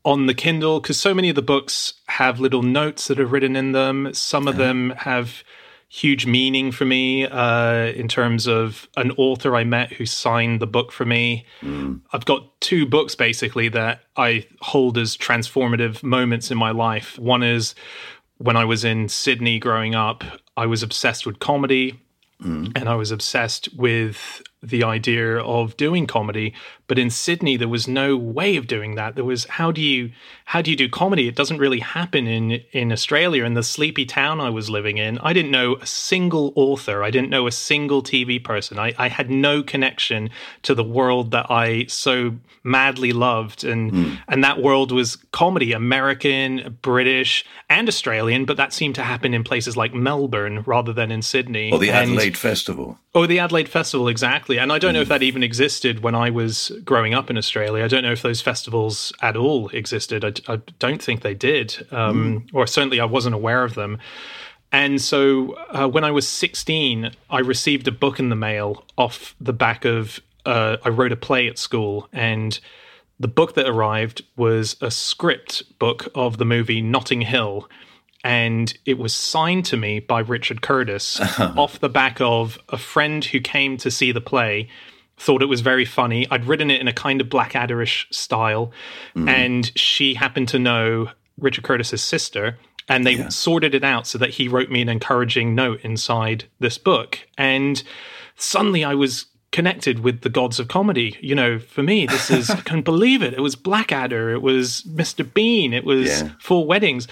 on the Kindle because so many of the books have little notes that are written in them. Some of them have huge meaning for me uh, in terms of an author I met who signed the book for me. I've got two books basically that I hold as transformative moments in my life. One is when I was in Sydney growing up, I was obsessed with comedy Mm. and I was obsessed with the idea of doing comedy. But in Sydney, there was no way of doing that. There was how do you how do you do comedy? It doesn't really happen in in Australia. In the sleepy town I was living in, I didn't know a single author. I didn't know a single TV person. I, I had no connection to the world that I so madly loved, and hmm. and that world was comedy, American, British, and Australian. But that seemed to happen in places like Melbourne rather than in Sydney Or the And- Adelaide Festival. Oh, the Adelaide Festival, exactly. And I don't know if that even existed when I was growing up in Australia. I don't know if those festivals at all existed. I, I don't think they did, um, or certainly I wasn't aware of them. And so uh, when I was 16, I received a book in the mail off the back of, uh, I wrote a play at school, and the book that arrived was a script book of the movie Notting Hill and it was signed to me by Richard Curtis uh-huh. off the back of a friend who came to see the play thought it was very funny. I'd written it in a kind of blackadder-ish style hmm. and she happened to know richard curtis's sister and they sorted it out so that he wrote me an encouraging note inside this book. And suddenly i was connected with the gods of comedy. You know for me this is i couldn't believe it. It was blackadder. It was mr bean. It was Yeah. four weddings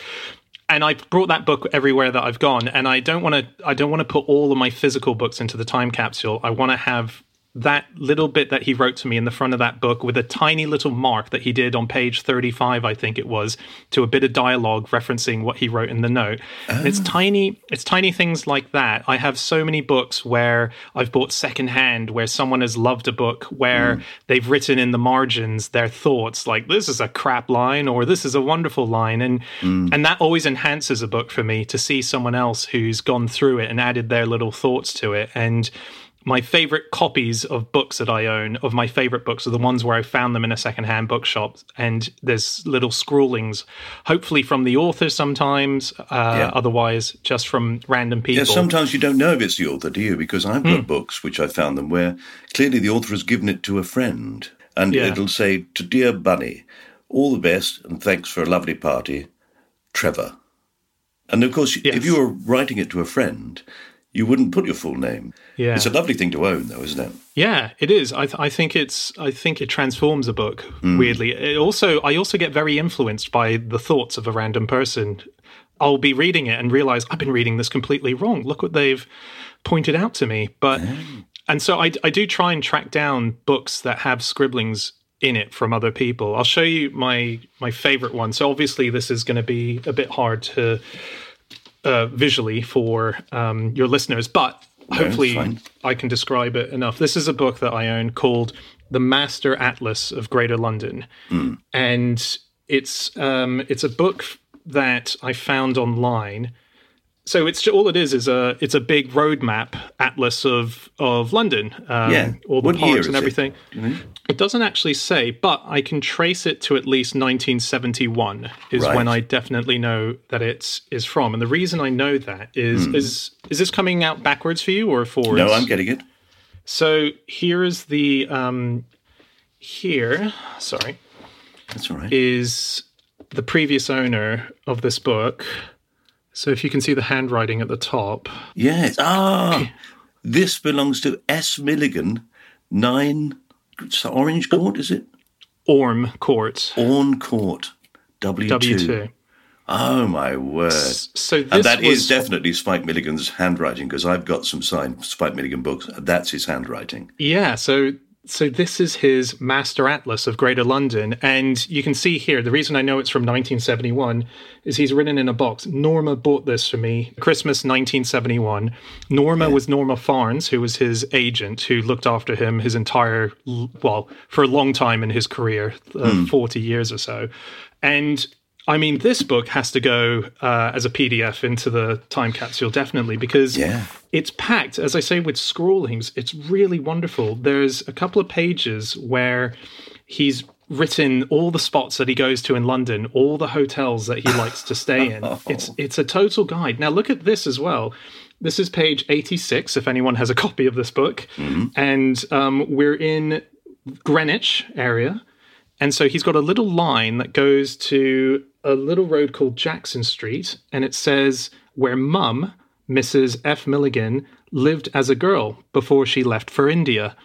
and I brought that book everywhere that I've gone. And I don't want to. I don't want to put all of my physical books into the time capsule. I want to have that little bit that he wrote to me in the front of that book with a tiny little mark that he did on page 35 i think it was to a bit of dialogue referencing what he wrote in the note. And it's ah. tiny it's tiny things like that. I have so many books where i've bought secondhand where someone has loved a book where hmm. they've written in the margins their thoughts like this is a crap line or this is a wonderful line and hmm. and that always enhances a book for me to see someone else who's gone through it and added their little thoughts to it. And my favorite copies of books that I own, of my favorite books, are the ones where I found them in a secondhand bookshop. And there's little scrawlings, hopefully from the author sometimes, uh, Yeah. otherwise just from random people. Yeah, sometimes you don't know if it's the author, do you? Because I've got books which I found them where clearly the author has given it to a friend, and Yeah. it'll say to dear Bunny, all the best and thanks for a lovely party, Trevor. And of course, Yes. if you were writing it to a friend, you wouldn't put your full name. Yeah. It's a lovely thing to own, though, isn't it? Yeah, it is. I, th- I think it's. I think it transforms a book hmm. weirdly. It also, I also get very influenced by the thoughts of a random person. I'll be reading it and realize I've been reading this completely wrong. Look what they've pointed out to me. But and so I, I do try and track down books that have scribblings in it from other people. I'll show you my my favorite one. So obviously this is going to be a bit hard to uh, visually for um, your listeners, but hopefully. I can describe it enough. This is a book that I own called The Master Atlas of Greater London, and it's um, it's a book that I found online, So it's all it is is a it's a big roadmap atlas of of London. Um, Yeah. all the What parks and it? everything. It doesn't actually say, but I can trace it to at least 1971 is Right. when I definitely know that it is from. And the reason I know that is is is this coming out backwards for you or forwards? No, I'm getting it. So here is the um here, sorry, That's all right. is the previous owner of this book. So if you can see the handwriting at the top. Yes. Ah, this belongs to S. Milligan, 9 it's Orange Court, is it? Orme Court. Orme Court, W2. W2. Oh, my word. So this and that is was, definitely Spike Milligan's handwriting because I've got some signed Spike Milligan books. That's his handwriting. Yeah, so so this is his master atlas of Greater London, and you can see here the reason I know it's from 1971 is he's written in a box. Norma bought this for me, Christmas 1971. Norma was Norma Farnes, who was his agent, who looked after him his entire well for a long time in his career, uh, 40 years or so, and. I mean, this book has to go uh, as a PDF into the time capsule, definitely, because Yeah. it's packed, as I say, with scrawlings. It's really wonderful. There's a couple of pages where he's written all the spots that he goes to in London, all the hotels that he likes to stay in. It's it's a total guide. Now look at this as well. This is page 86, if anyone has a copy of this book. And um, we're in Greenwich area. And so he's got a little line that goes to a little road called Jackson Street, and it says where Mum, Mrs. F. Milligan, lived as a girl before she left for India.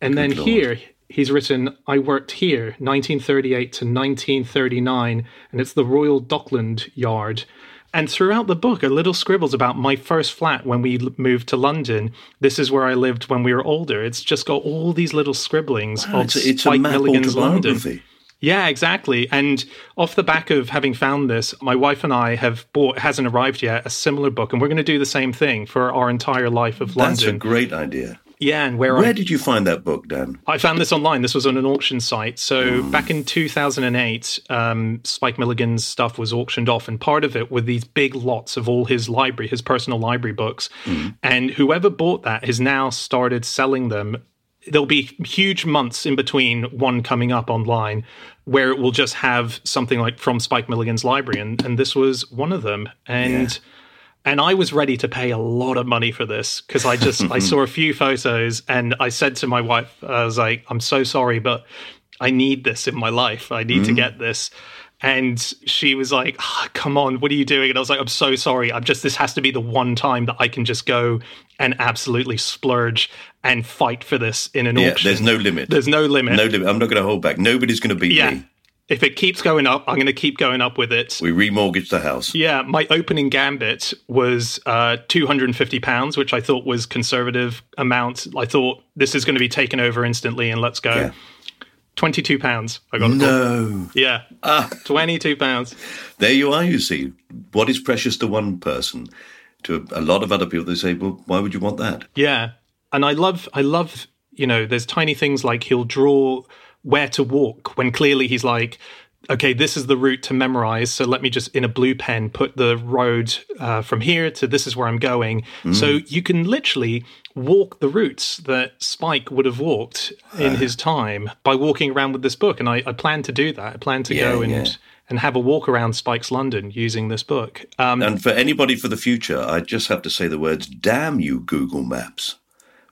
And then here he's written, I worked here, 1938 to 1939, and it's the Royal Dockland Yard. And throughout the book are little scribbles about my first flat when we moved to London. This is where I lived when we were older. It's just got all these little scribblings Oh, of it's a, it's Spike Milligan's London. Yeah, exactly. And off the back of having found this, my wife and I have bought, hasn't arrived yet, a similar book, and we're going to do the same thing for our entire life of London. That's a great idea. Yeah, and where, Where I, did you find that book, Dan? I found this online. This was on an auction site. So Hmm. back in 2008, um, Spike Milligan's stuff was auctioned off, and part of it were these big lots of all his library, his personal library books. Hmm. And whoever bought that has now started selling them. There'll be huge months in between one coming up online where it will just have something like from Spike Milligan's library, and, and this was one of them. And and I was ready to pay a lot of money for this because I just I saw a few photos and I said to my wife, I was like, I'm so sorry, but I need this in my life. I need to get this. And she was like, "Ah, "Come on, what are you doing?" And I was like, "I'm so sorry. I'm just this has to be the one time that I can just go and absolutely splurge and fight for this in an Yeah, auction. there's no limit. There's no limit. No limit. I'm not going to hold back. Nobody's going to beat yeah. me. If it keeps going up, I'm going to keep going up with it. We remortgaged the house. Yeah, my opening gambit was uh, two hundred and fifty pounds, which I thought was conservative amount. I thought this is going to be taken over instantly, and let's go. Yeah. Twenty-two pounds. I got. No. Yeah, twenty-two pounds. There you are, you see. What is precious to one person, to a lot of other people, they say, well, why would you want that? Yeah, and I love, I love, you know, there's tiny things like he'll draw where to walk when clearly he's like, okay, this is the route to memorize. So let me just in a blue pen put the road uh, from here to this is where I'm going. So you can literally walk the routes that Spike would have walked in his time by walking around with this book. And I, I plan to do that. I plan to Yeah, go and. yeah. And have a walk around Spike's London using this book. Um, And for anybody for the future, I just have to say the words, damn you, Google Maps.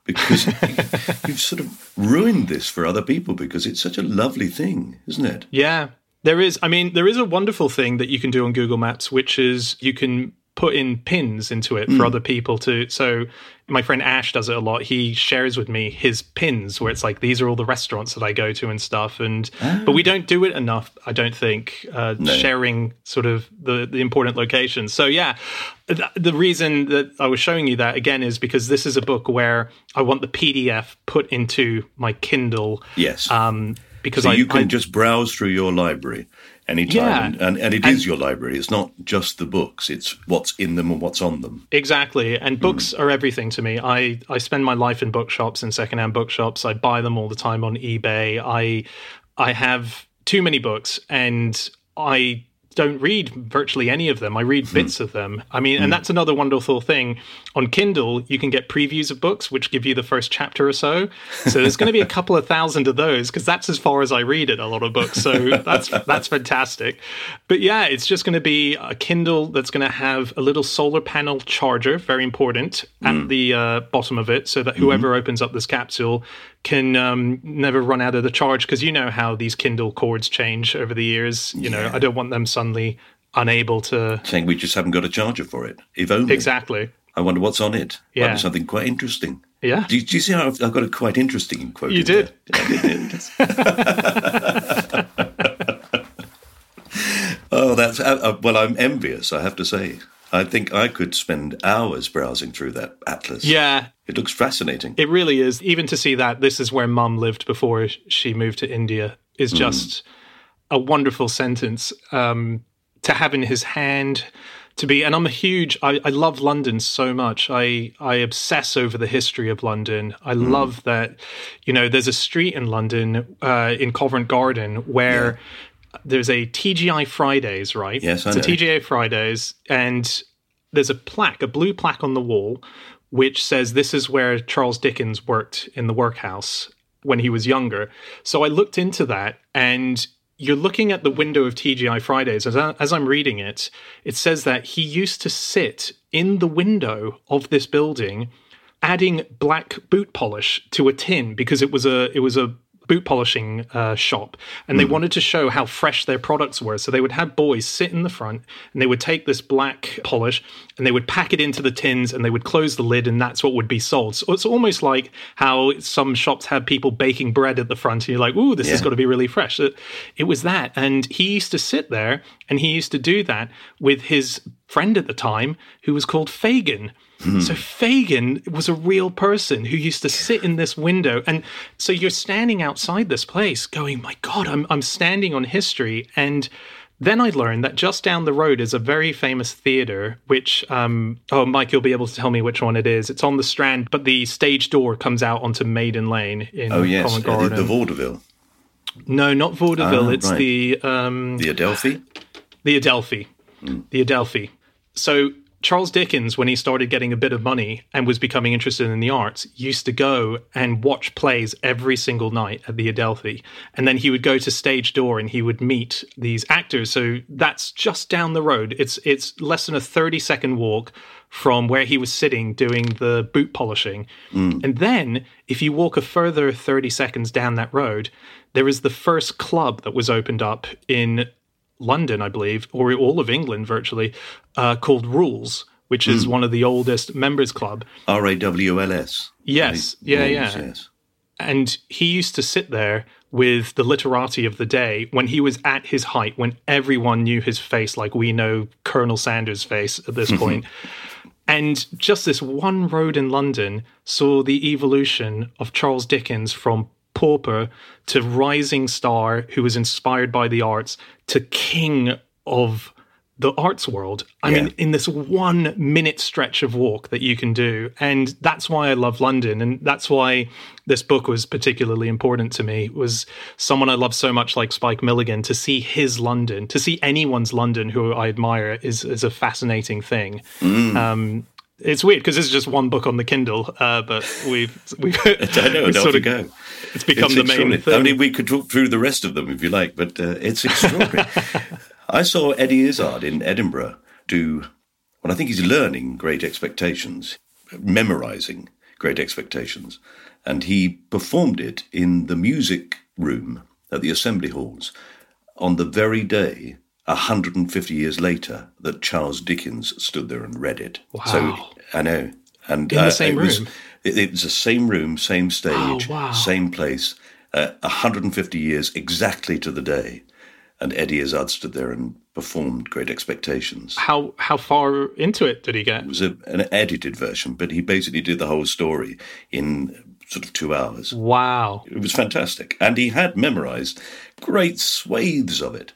Because you've sort of ruined this for other people because it's such a lovely thing, isn't it? Yeah, there is. I mean, there is a wonderful thing that you can do on Google Maps, which is you can put in pins into it for other people to. So, my friend Ash does it a lot. He shares with me his pins where it's like, these are all the restaurants that I go to and stuff. And, but we don't do it enough, I don't think, uh, sharing sort of the, the important locations. So, yeah, th- the reason that I was showing you that again is because this is a book where I want the PDF put into my Kindle. Yes. Um, because so I, you can I- just browse through your library anytime. Yeah. And, and, and it is your library. It's not just the books, it's what's in them and what's on them. Exactly. And hmm. books are everything to me. I, I spend my life in bookshops and secondhand bookshops. I buy them all the time on eBay. I I have too many books and I don't read virtually any of them. I read hmm. bits of them. I mean, and hmm. that's another wonderful thing. On Kindle, you can get previews of books, which give you the first chapter or so. So there's going to be a couple of thousand of those because that's as far as I read it. A lot of books, so that's that's fantastic. But yeah, it's just going to be a Kindle that's going to have a little solar panel charger, very important, at hmm. the uh, bottom of it, so that whoever opens up this capsule can um, never run out of the charge because you know how these Kindle cords change over the years. You know, I don't want them suddenly unable to. Saying we just haven't got a charger for it. If only. Exactly. I wonder what's on it. Might Yeah. be something quite interesting. Yeah. Do you, do you see how I've, I've got a quite interesting quote? You in did. there? I did. oh, that's uh, uh, well. I'm envious. I have to say. I think I could spend hours browsing through that atlas. Yeah, it looks fascinating. it really is. Even to see that this is where Mum lived before she moved to India is just a wonderful sentence um, to have in his hand. To be, and I'm a huge. I, I love London so much. I I obsess over the history of London. I love that. You know, there's a street in London, uh, in Covent Garden, where there's a TGI Fridays, right? Yes, I it's know. a TGI Fridays, and there's a plaque, a blue plaque on the wall, which says this is where Charles Dickens worked in the workhouse when he was younger. So I looked into that, and you're looking at the window of TGI Fridays. As, I, as I'm reading it, it says that he used to sit in the window of this building, adding black boot polish to a tin because it was a it was a boot polishing uh, shop and they wanted to show how fresh their products were. So they would have boys sit in the front and they would take this black polish and they would pack it into the tins and they would close the lid and that's what would be sold. So it's almost like how some shops have people baking bread at the front and you're like ooh this has got to be really fresh. It, it was that. And he used to sit there and he used to do that with his friend at the time who was called Fagin so Fagin was a real person who used to sit in this window, and so you're standing outside this place, going, "My God, I'm I'm standing on history." And then I learned that just down the road is a very famous theater, which um, oh, Mike, you'll be able to tell me which one it is. It's on the Strand, but the stage door comes out onto Maiden Lane in Oh yes, uh, the, the Vaudeville, no, not Vaudeville. Ah, it's right. the um, the Adelphi. the Adelphi. The Adelphi. So Charles Dickens, when he started getting a bit of money and was becoming interested in the arts, used to go and watch plays every single night at the Adelphi. And then he would go to stage door and he would meet these actors. So that's just down the road. It's it's less than a 30 second walk from where he was sitting doing the boot polishing. Mm. And then if you walk a further 30 seconds down that road, there is the first club that was opened up in London, I believe, or all of England virtually, uh, called Rules, which is one of the oldest members club. R A W L S. Yes, yeah, Rules, yeah. Yes. And he used to sit there with the literati of the day when he was at his height, when everyone knew his face, like we know Colonel Sanders' face at this point. And just this one road in London saw the evolution of Charles Dickens from pauper to rising star who was inspired by the arts to king of the arts world. I Yeah. mean, in this one minute stretch of walk that you can do. And that's why I love London. And that's why this book was particularly important to me, was someone I love so much like Spike Milligan, to see his London, to see anyone's London who I admire is, is a fascinating thing. Um, it's weird because this is just one book on the Kindle, uh, but we've we've I know. we've sort of go. it's become It's the main thing. I mean, we could talk through the rest of them if you like, but uh, it's extraordinary. I saw Eddie Izzard in Edinburgh do, well, I think he's learning Great Expectations, memorizing Great Expectations, and he performed it in the music room at the Assembly Halls on the very day. 150 years later, that Charles Dickens stood there and read it. So Wow. I know, and In the uh, same it was- room? it, it was the same room, same stage, Oh, wow. same place, uh, 150 years exactly to the day. And Eddie Izzard stood there and performed Great Expectations. how how far into it did he get? It was a, an edited version, but he basically did the whole story in sort of two hours. Wow. It was fantastic. And he had memorized great swathes of it.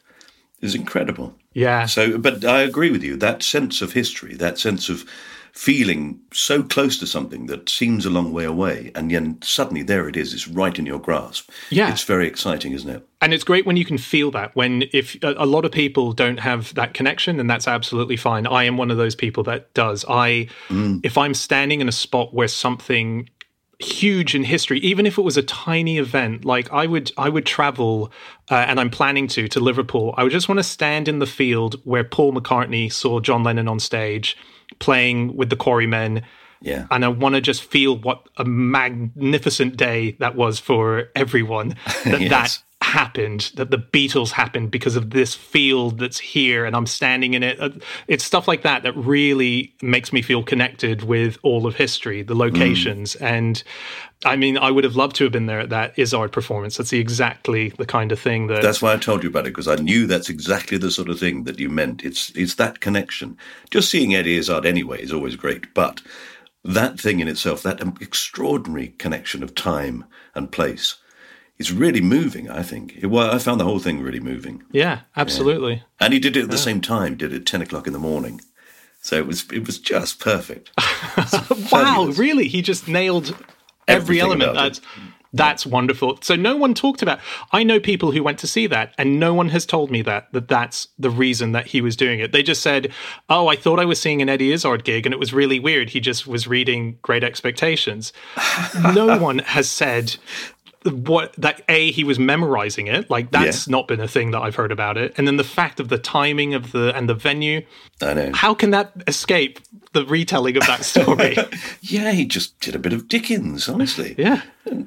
Was incredible. Yeah. So, but I agree with you. That sense of history, that sense of feeling so close to something that seems a long way away, and then suddenly there it is. It's right in your grasp. Yeah. It's very exciting, isn't it? And it's great when you can feel that. When if a, a lot of people don't have that connection, and that's absolutely fine. I am one of those people that does. I, mm. if I'm standing in a spot where something huge in history even if it was a tiny event like i would i would travel uh, and i'm planning to to liverpool i would just want to stand in the field where paul mccartney saw john lennon on stage playing with the quarrymen Yeah. and i want to just feel what a magnificent day that was for everyone that Yes. that happened that the beatles happened because of this field that's here and i'm standing in it Uh, it's stuff like that that really makes me feel connected with all of history the locations and i mean i would have loved to have been there at that izzard performance that's the, exactly the kind of thing that That's why I told you about it because I knew that's exactly the sort of thing that you meant. It's it's that connection. Just seeing Eddie Izzard anyway is always great, but that thing in itself, that extraordinary connection of time and place, is really moving. I think. It, well, I found the whole thing really moving, yeah absolutely. And he did it at the same time. Did it at ten o'clock in the morning, so it was it was just perfect. wow really? He just nailed every Everything element. that's that's wonderful. So no one talked about i know people who went to see that and no one has told me that that that's the reason that he was doing it. They just said oh i thought i was seeing an eddie izzard gig and it was really weird. He just was reading great expectations. No one has said what that a he was memorizing it like that's Yeah. not been a thing that i've heard about it and then the fact of the timing of the and the venue I know. how can that escape the retelling of that story Yeah, he just did a bit of Dickens, honestly. yeah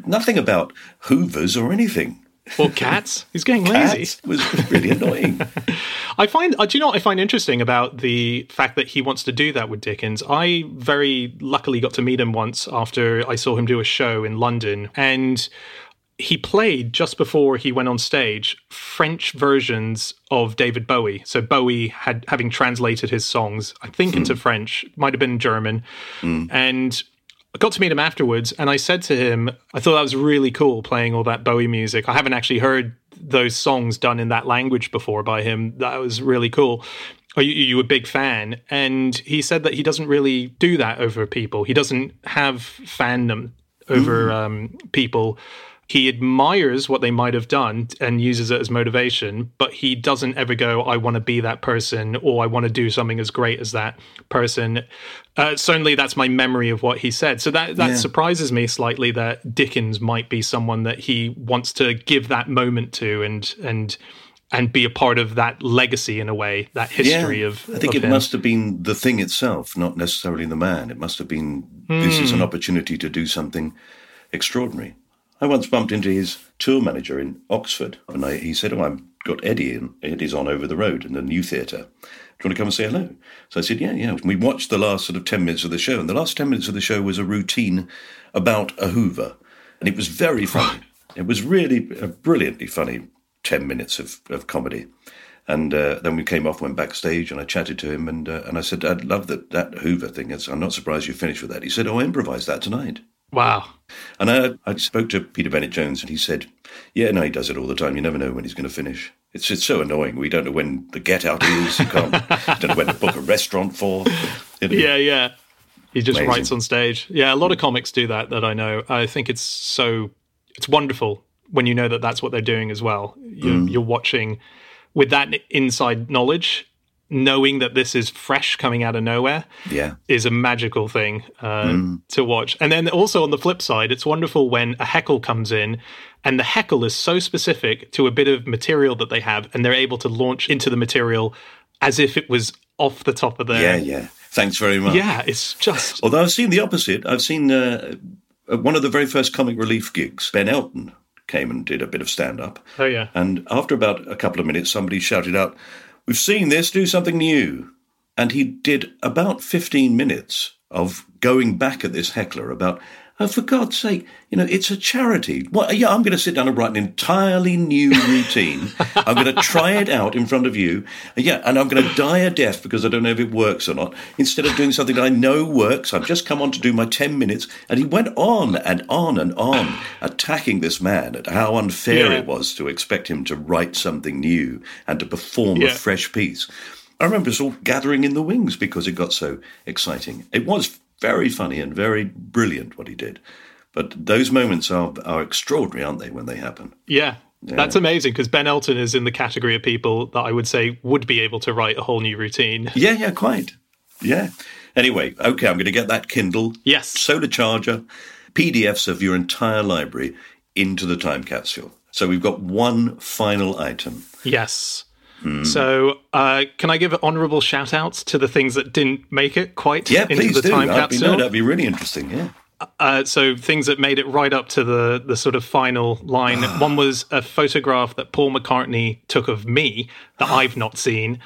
Nothing about Hoovers or anything. or cats. He's getting lazy. That was really annoying. I find, uh, do you know what I find interesting about the fact that he wants to do that with Dickens? I very luckily got to meet him once after I saw him do a show in London, and he played just before he went on stage French versions of David Bowie. So Bowie had having translated his songs, I think into hmm. French, might have been German, hmm. and. I got to meet him afterwards, and I said to him, I thought that was really cool playing all that Bowie music. I haven't actually heard those songs done in that language before by him. That was really cool. Are you, you a big fan? And he said that he doesn't really do that over people. He doesn't have fandom over hmm. um, people. He admires what they might have done and uses it as motivation, but he doesn't ever go, I want to be that person or I want to do something as great as that person. Uh, certainly, that's my memory of what he said. So that, that Yeah. surprises me slightly that Dickens might be someone that he wants to give that moment to and, and, and be a part of that legacy in a way, that history yeah, of. I think of it him. must have been the thing itself, not necessarily the man. It must have been this is Hmm. an opportunity to do something extraordinary. I once bumped into his tour manager in Oxford, and I, he said, "Oh, I've got Eddie, and Eddie's on over the road in the new theatre. Do you want to come and say hello?" So I said, "Yeah, yeah." We watched the last sort of ten minutes of the show, and the last ten minutes of the show was a routine about a Hoover, and it was very funny. it was really a brilliantly funny ten minutes of, of comedy. And uh, then we came off, went backstage, and I chatted to him, and uh, and I said, "I'd love that that Hoover thing. It's, I'm not surprised you finished with that." He said, "Oh, I improvised that tonight." Wow. And I, I spoke to Peter Bennett Jones, and he said, "Yeah, no, he does it all the time. You never know when he's going to finish. It's it's so annoying. We don't know when the get out is. You can't don't know when to book a restaurant for. Know. Yeah, yeah. He just Amazing. writes on stage. Yeah, a lot of comics do that that I know. I think it's so it's wonderful when you know that that's what they're doing as well. You're, Mm. you're watching with that inside knowledge, knowing that this is fresh coming out of nowhere yeah, is a magical thing uh, Mm. to watch. And then also on the flip side, it's wonderful when a heckle comes in and the heckle is so specific to a bit of material that they have and they're able to launch into the material as if it was off the top of their yeah, yeah. Thanks very much. yeah, it's just Although I've seen the opposite. I've seen uh, one of the very first comic relief gigs. Ben Elton came and did a bit of stand up. oh yeah, And after about a couple of minutes, somebody shouted out, We've seen this, do something new. And he did about 15 minutes of going back at this heckler about, oh, for God's sake, you know, it's a charity. Well, yeah, I'm going to sit down and write an entirely new routine. I'm going to try it out in front of you. Yeah, and I'm going to die a death because I don't know if it works or not. Instead of doing something that I know works, I've just come on to do my 10 minutes. And he went on and on and on, attacking this man at how unfair Yeah. it was to expect him to write something new and to perform Yeah. a fresh piece. I remember us all gathering in the wings because it got so exciting. It was very funny and very brilliant what he did. But those moments are, are extraordinary, aren't they, when they happen? Yeah, yeah. That's amazing because Ben Elton is in the category of people that I would say would be able to write a whole new routine. Yeah, yeah, quite. Yeah. Anyway, okay, I'm going to get that Kindle. Yes. Solar charger, PDFs of your entire library into the time capsule. So we've got one final item. Yes. Mm. So, uh, can I give honourable shout outs to the things that didn't make it quite yeah, into the do. time that'd capsule? Be, no, that'd be really interesting, yeah. Uh, so things that made it right up to the the sort of final line. One was a photograph that Paul McCartney took of me that I've not seen.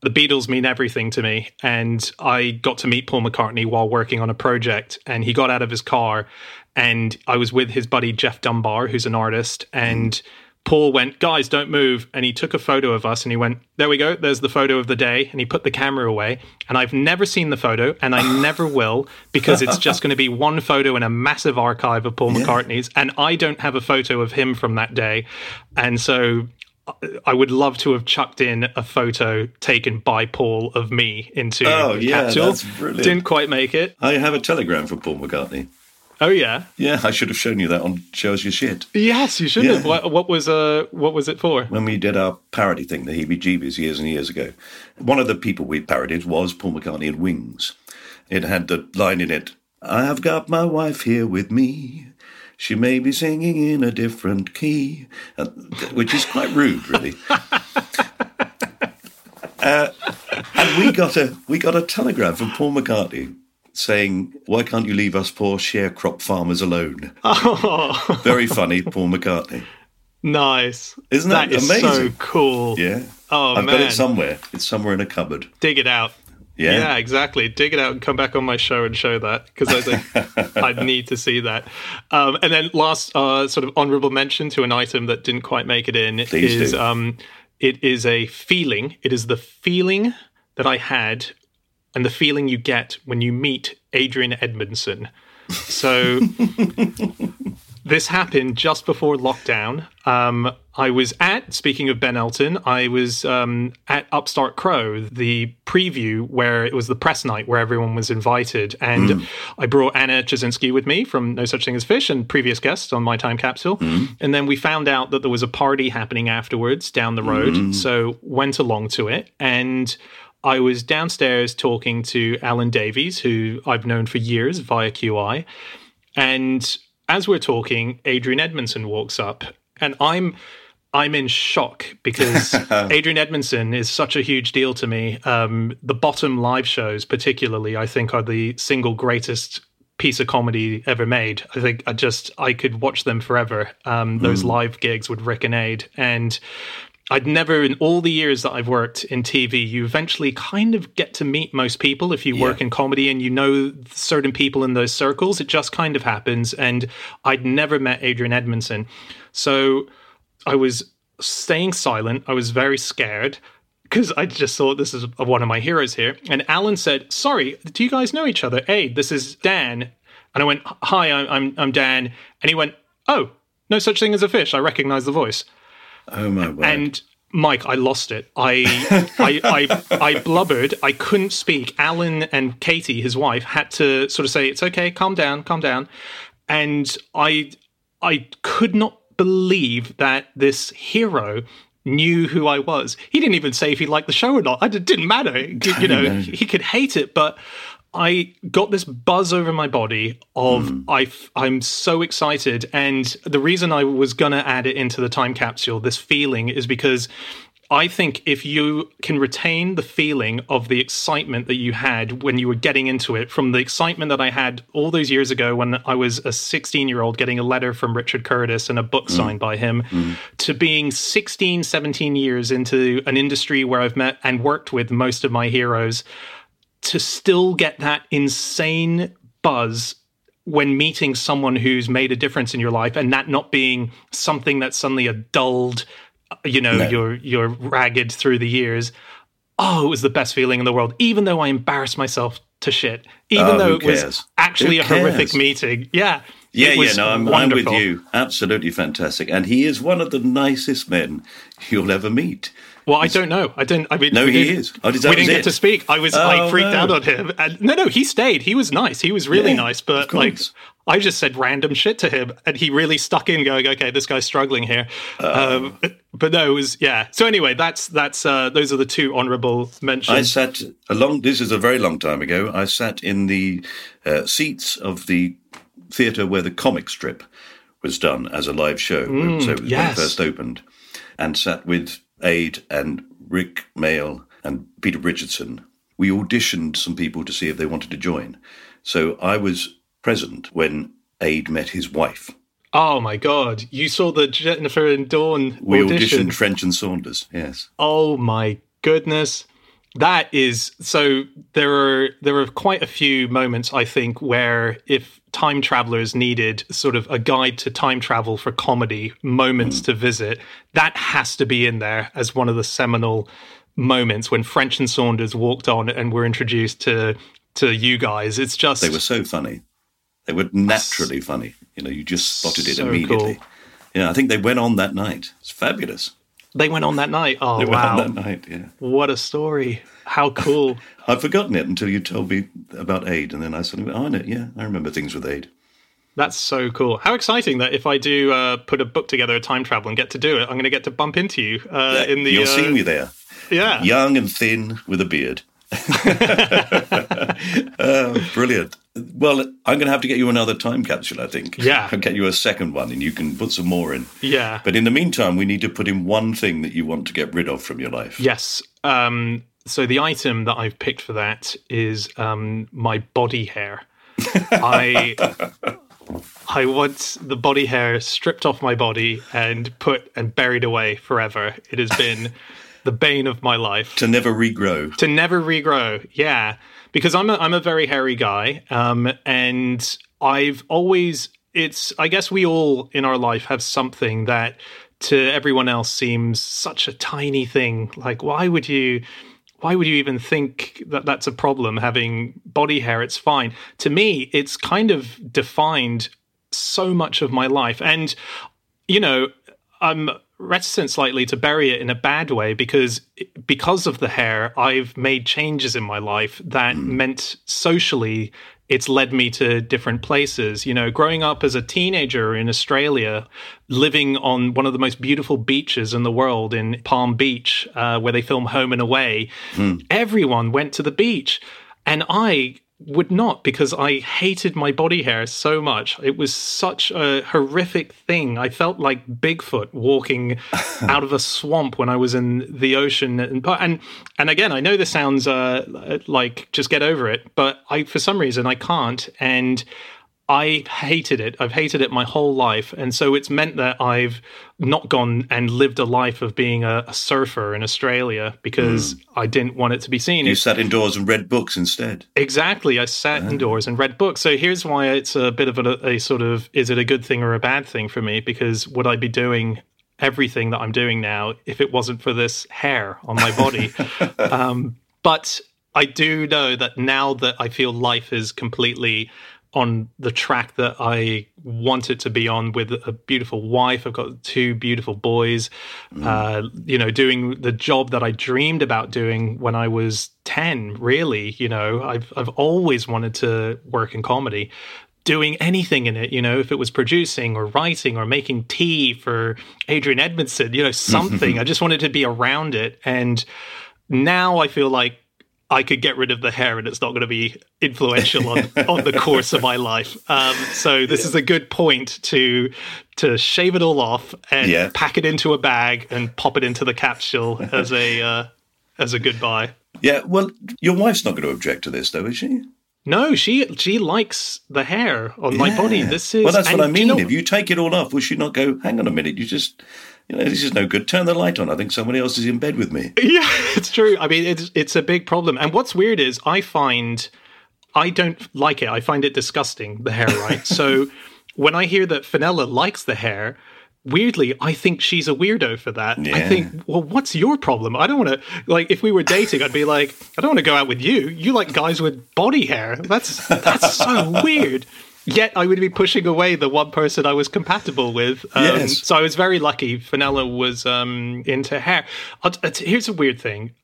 The Beatles mean everything to me, and I got to meet Paul McCartney while working on a project. And he got out of his car, and I was with his buddy Geoff Dunbar, who's an artist, and. Mm Paul went, guys, don't move. And he took a photo of us and he went, there we go. There's the photo of the day. And he put the camera away. And I've never seen the photo and I never will because it's just going to be one photo in a massive archive of Paul yeah. McCartney's. And I don't have a photo of him from that day. And so I would love to have chucked in a photo taken by Paul of me into oh, the yeah, capsule. That's brilliant. Didn't quite make it. I have a telegram from Paul McCartney. Oh yeah, yeah. I should have shown you that on Show Us Your Shit. Yes, you should yeah. have. What, what, was uh, what was it for? When we did our parody thing, the Heebie-Jeebies, years and years ago, one of the people we parodied was Paul McCartney and Wings. It had the line in it: "I've got my wife here with me." She may be singing in a different key, which is quite rude, really. uh, and we got a we got a telegram from Paul McCartney saying, Why can't you leave us poor sharecrop farmers alone? Oh. Very funny, Paul McCartney. Nice. Isn't that, that is amazing? so cool. Yeah. Oh, I've man. got it somewhere. It's somewhere in a cupboard. Dig it out. Yeah. Yeah, exactly. Dig it out and come back on my show and show that because I think I need to see that. Um, and then last uh, sort of honorable mention to an item that didn't quite make it in Please is um, it is a feeling. It is the feeling that I had and the feeling you get when you meet Adrian Edmondson. So this happened just before lockdown. Um, I was at, speaking of Ben Elton, I was um, at Upstart Crow, the preview where it was the press night where everyone was invited. And mm. I brought Anna Ptaszynski with me from No Such Thing as Fish and previous guests on my time capsule. Mm. And then we found out that there was a party happening afterwards down the road. Mm. So went along to it. And I was downstairs talking to Alan Davies, who I've known for years via QI. And as we're talking, Adrian Edmondson walks up, and I'm I'm in shock because Adrian Edmondson is such a huge deal to me. Um, the bottom live shows, particularly, I think, are the single greatest piece of comedy ever made. I think I just I could watch them forever. Um, those mm. live gigs with Rik and Ade, and I'd never, in all the years that I've worked in TV, you eventually kind of get to meet most people if you yeah. work in comedy and you know certain people in those circles. It just kind of happens. And I'd never met Adrian Edmondson. So I was staying silent. I was very scared because I just thought this is one of my heroes here. And Alan said, Sorry, do you guys know each other? Hey, this is Dan. And I went, Hi, I'm, I'm Dan. And he went, Oh, no such thing as a fish. I recognize the voice. Oh my word! And Mike, I lost it. I, I, I, I blubbered. I couldn't speak. Alan and Katie, his wife, had to sort of say, "It's okay, calm down, calm down." And I, I could not believe that this hero knew who I was. He didn't even say if he liked the show or not. It didn't matter. You know, he could hate it, but I got this buzz over my body of mm. I I'm so excited and the reason I was going to add it into the time capsule this feeling is because I think if you can retain the feeling of the excitement that you had when you were getting into it, from the excitement that I had all those years ago when I was a 16 year old getting a letter from Richard Curtis and a book mm. signed by him, mm. to being 16, 17 years into an industry where I've met and worked with most of my heroes, to still get that insane buzz when meeting someone who's made a difference in your life and that not being something that's suddenly a dulled you know no. you're you're ragged through the years oh it was the best feeling in the world even though i embarrassed myself to shit even oh, though it cares? was actually who a cares? horrific meeting yeah Yeah, yeah, no, I'm, I'm with you. Absolutely fantastic. And he is one of the nicest men you'll ever meet. Well, I don't know. I didn't. I mean, No, he didn't- is. Oh, we didn't get it? to speak. I was Oh, like freaked no. out on him. And no, no, he stayed. He was nice. He was really Yeah, nice. But like. I just said random shit to him, and he really stuck in, going, "Okay, this guy's struggling here." Oh. Um, but no, it was yeah. So anyway, that's that's uh, those are the two honourable mentions. I sat a long. This is a very long time ago. I sat in the uh, seats of the theatre where the comic strip was done as a live show. so it was when Mm, it first opened, and sat with Ade and Rik Mayall and Peter Richardson. We auditioned some people to see if they wanted to join. So I was present when Ade met his wife. oh my god, you saw the Jennifer and Dawn We audition. auditioned French and Saunders. Yes. Oh my goodness. That is so there are there are quite a few moments I think where if time travelers needed sort of a guide to time travel for comedy moments hmm. to visit, that has to be in there as one of the seminal moments when French and Saunders walked on and were introduced to to you guys. It's just They were so funny. They were naturally funny. You know, you just spotted it So immediately. cool. Yeah, I think they went on that night. It's fabulous. They went on that night. Oh They wow. on that night, yeah. What a story. How cool. I'd forgotten it until you told me about Ade, and then I suddenly went, oh, no, yeah, I remember things with Ade. That's so cool. How exciting that if I do uh, put a book together, a time travel, and get to do it, I'm going to get to bump into you uh, in the. You'll uh, see me there, Yeah. young and thin with a beard. Oh, brilliant. Well, I'm going to have to get you another time capsule, I think. Yeah. I'll get you a second one, and you can put some more in. Yeah. But in the meantime, we need to put in one thing that you want to get rid of from your life. Yes. Um, so the item that I've picked for that is um, my body hair. I I want the body hair stripped off my body and put and buried away forever. It has been the bane of my life. To never regrow. to never regrow. Yeah, because I'm a I'm a very hairy guy, um, and I've always it's I guess we all in our life have something that to everyone else seems such a tiny thing. Like why would you? Why would you even think that that's a problem having body hair? It's fine. To me, it's kind of defined so much of my life. And, you know, I'm reticent slightly to bury it in a bad way because because of the hair, I've made changes in my life that meant socially it's led me to different places. You know, growing up as a teenager in Australia, living on one of the most beautiful beaches in the world in Palm Beach, uh, where they film Home and Away, everyone went to the beach. And I would not because I hated my body hair so much. It was such a horrific thing. I felt like Bigfoot walking out of a swamp when I was in the ocean. And and, and again, I know this sounds uh, like just get over it, but I for some reason I can't. And I hated it. I've hated it my whole life. And so it's meant that I've not gone and lived a life of being a, a surfer in Australia because I didn't want it to be seen. You It's- sat indoors and read books instead. Exactly. I sat indoors and read books. So here's why it's a bit of a, a sort of is it a good thing or a bad thing for me? Because would I be doing everything that I'm doing now if it wasn't for this hair on my body? um, but I do know that now that I feel life is completely on the track that I want it to be on with a beautiful wife. I've got two beautiful boys, uh, you know, doing the job that I dreamed about doing when I was 10, really. You know, I've, I've always wanted to work in comedy. Doing anything in it, you know, if it was producing or writing or making tea for Adrian Edmondson, you know, something. I just wanted to be around it. And now I feel like I could get rid of the hair and it's not going to be influential on, on the course of my life. Um, so this is a good point to to shave it all off and Yeah. pack it into a bag and pop it into the capsule as a uh, as a goodbye. Yeah, well, your wife's not going to object to this, though, is she? No, she she likes the hair on my body. This is well, that's what I do you mean. know- if you take it all off, will she not go? Hang on a minute, you just, you know, this is no good. Turn the light on. I think somebody else is in bed with me. Yeah, it's true. I mean, it's it's a big problem. And what's weird is I find I don't like it. I find it disgusting the hair, right? so when I hear that Fenella likes the hair, weirdly, I think she's a weirdo for that. I think, well, what's your problem? I don't want to like if we were dating, I'd be like, I don't want to go out with you. You like guys with body hair. That's that's so weird. Yet I would be pushing away the one person I was compatible with. Um, Yes. So I was very lucky. Fenella was um, into hair. T- here's a weird thing.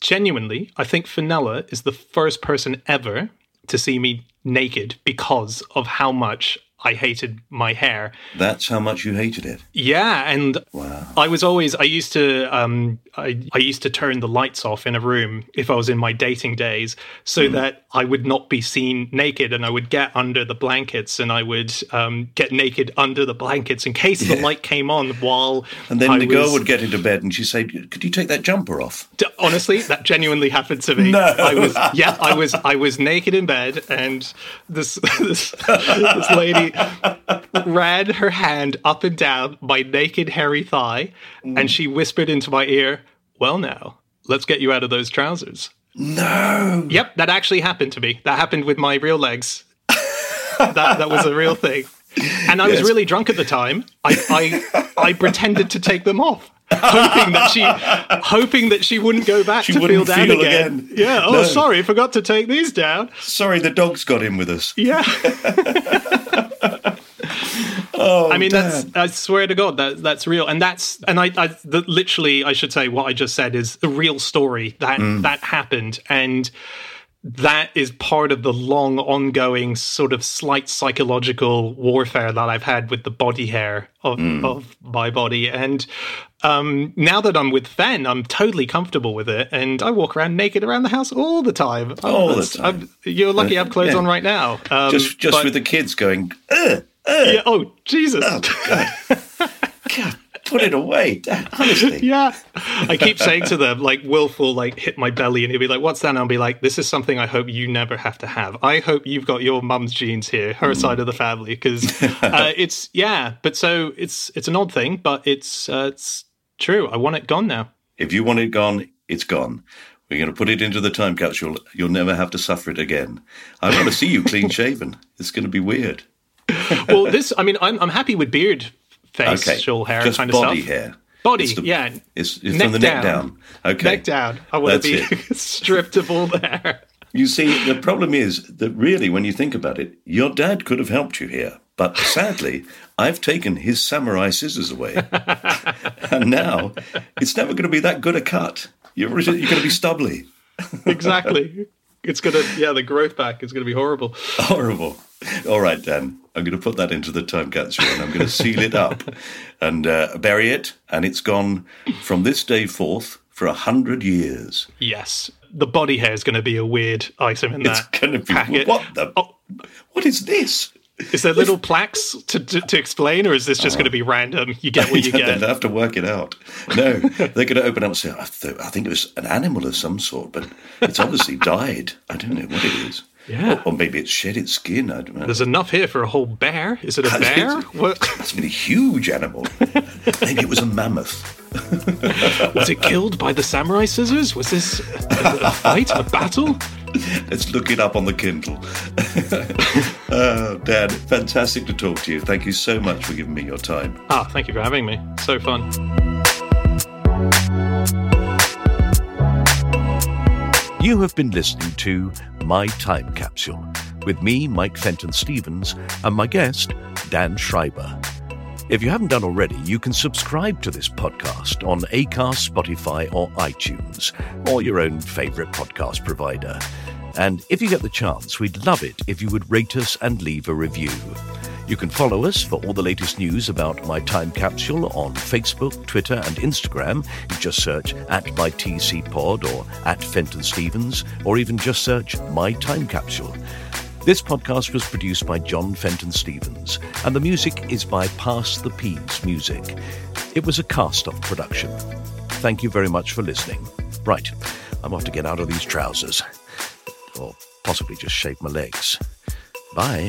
Genuinely, I think Fenella is the first person ever to see me naked because of how much I hated my hair. That's how much you hated it. Yeah, and Wow. I was always I used to um I, I used to turn the lights off in a room if I was in my dating days so Hmm. that I would not be seen naked and I would get under the blankets and I would um get naked under the blankets in case the light came on while And then I the girl would get into bed and she said, Could you take that jumper off? D- honestly that genuinely happened to me No. i was yeah i was i was naked in bed and this this, this lady ran her hand up and down my naked hairy thigh and she whispered into my ear well now let's get you out of those trousers No. yep that actually happened to me that happened with my real legs that that was a real thing and i was really drunk at the time i i i pretended to take them off hoping that she hoping that she wouldn't go back She to feel down feel again. again. Yeah. Oh, No. sorry, forgot to take these down. Sorry, the dogs got in with us. Yeah. Oh, I mean, that's I swear to God, that that's real, and that's and I, I the, literally, I should say, what I just said is a real story that Mm. that happened, and that is part of the long, ongoing sort of slight psychological warfare that I've had with the body hair of Mm. of my body, and um, now that I'm with Fen, I'm totally comfortable with it, and I walk around naked around the house all the time. All the time. I'm- you're lucky I have clothes Yeah. on right now. Um, just just but- with the kids going, Ugh, yeah, oh Jesus. God, put it away. Honestly. Yeah. I keep saying to them, like, willful, like, hit my belly, and he'll be like, what's that? And I'll be like, this is something I hope you never have to have. I hope you've got your mum's genes here, her side of the family, because uh, it's, yeah. But so it's it's an odd thing, but it's uh, it's true. I want it gone now. If you want it gone, it's gone. We're going to put it into the time capsule. You'll never have to suffer it again. I want to see you clean shaven. It's going to be weird. Well, this, I mean, I'm, I'm happy with beard, face, Okay. facial hair Just kind of body stuff. hair. Body, It's the- yeah. It's, it's Neck from the neck down. down. Okay. Neck down. I want to be stripped of all the hair. You see, the problem is that really, when you think about it, your dad could have helped you here. But sadly, I've taken his samurai scissors away. and now it's never going to be that good a cut. You're, you're going to be stubbly. Exactly. It's gonna, yeah, the growth back is gonna be horrible. Horrible. All right, Dan. I'm going to put that into the time capsule and I'm going to seal it up and uh, bury it. And it's gone from this day forth for a hundred years. Yes, the body hair is going to be a weird item in It's that It's going to be packet. what the? Oh, What is this? Is there little plaques to, to, to explain, or is this just going to be random? You get what you get. They'll have to work it out. No, they're going to open up and say, I, th- I think it was an animal of some sort, but it's obviously died. I don't know what it is. Yeah. Or, or maybe it's shed its skin. I don't know. There's enough here for a whole bear. Is it a bear? What, It's been a huge animal. maybe it was a mammoth. was it killed by the samurai scissors? Was this a, a fight, a battle? Let's look it up on the Kindle. oh, Dan, fantastic to talk to you. Thank you so much for giving me your time. Ah, thank you for having me. So fun. You have been listening to My Time Capsule with me, Mike Fenton Stevens, and my guest, Dan Schreiber. If you haven't done already, you can subscribe to this podcast on Acast, Spotify, or iTunes, or your own favorite podcast provider. And if you get the chance, we'd love it if you would rate us and leave a review. You can follow us for all the latest news about My Time Capsule on Facebook, Twitter, and Instagram. You just search at MyTCPod or at Fenton Stevens, or even just search My Time Capsule. This podcast was produced by John Fenton Stevens, and the music is by Pass the Peas Music. It was a cast off production. Thank you very much for listening. Right, I'm off to get out of these trousers. Or possibly just shave my legs. Bye.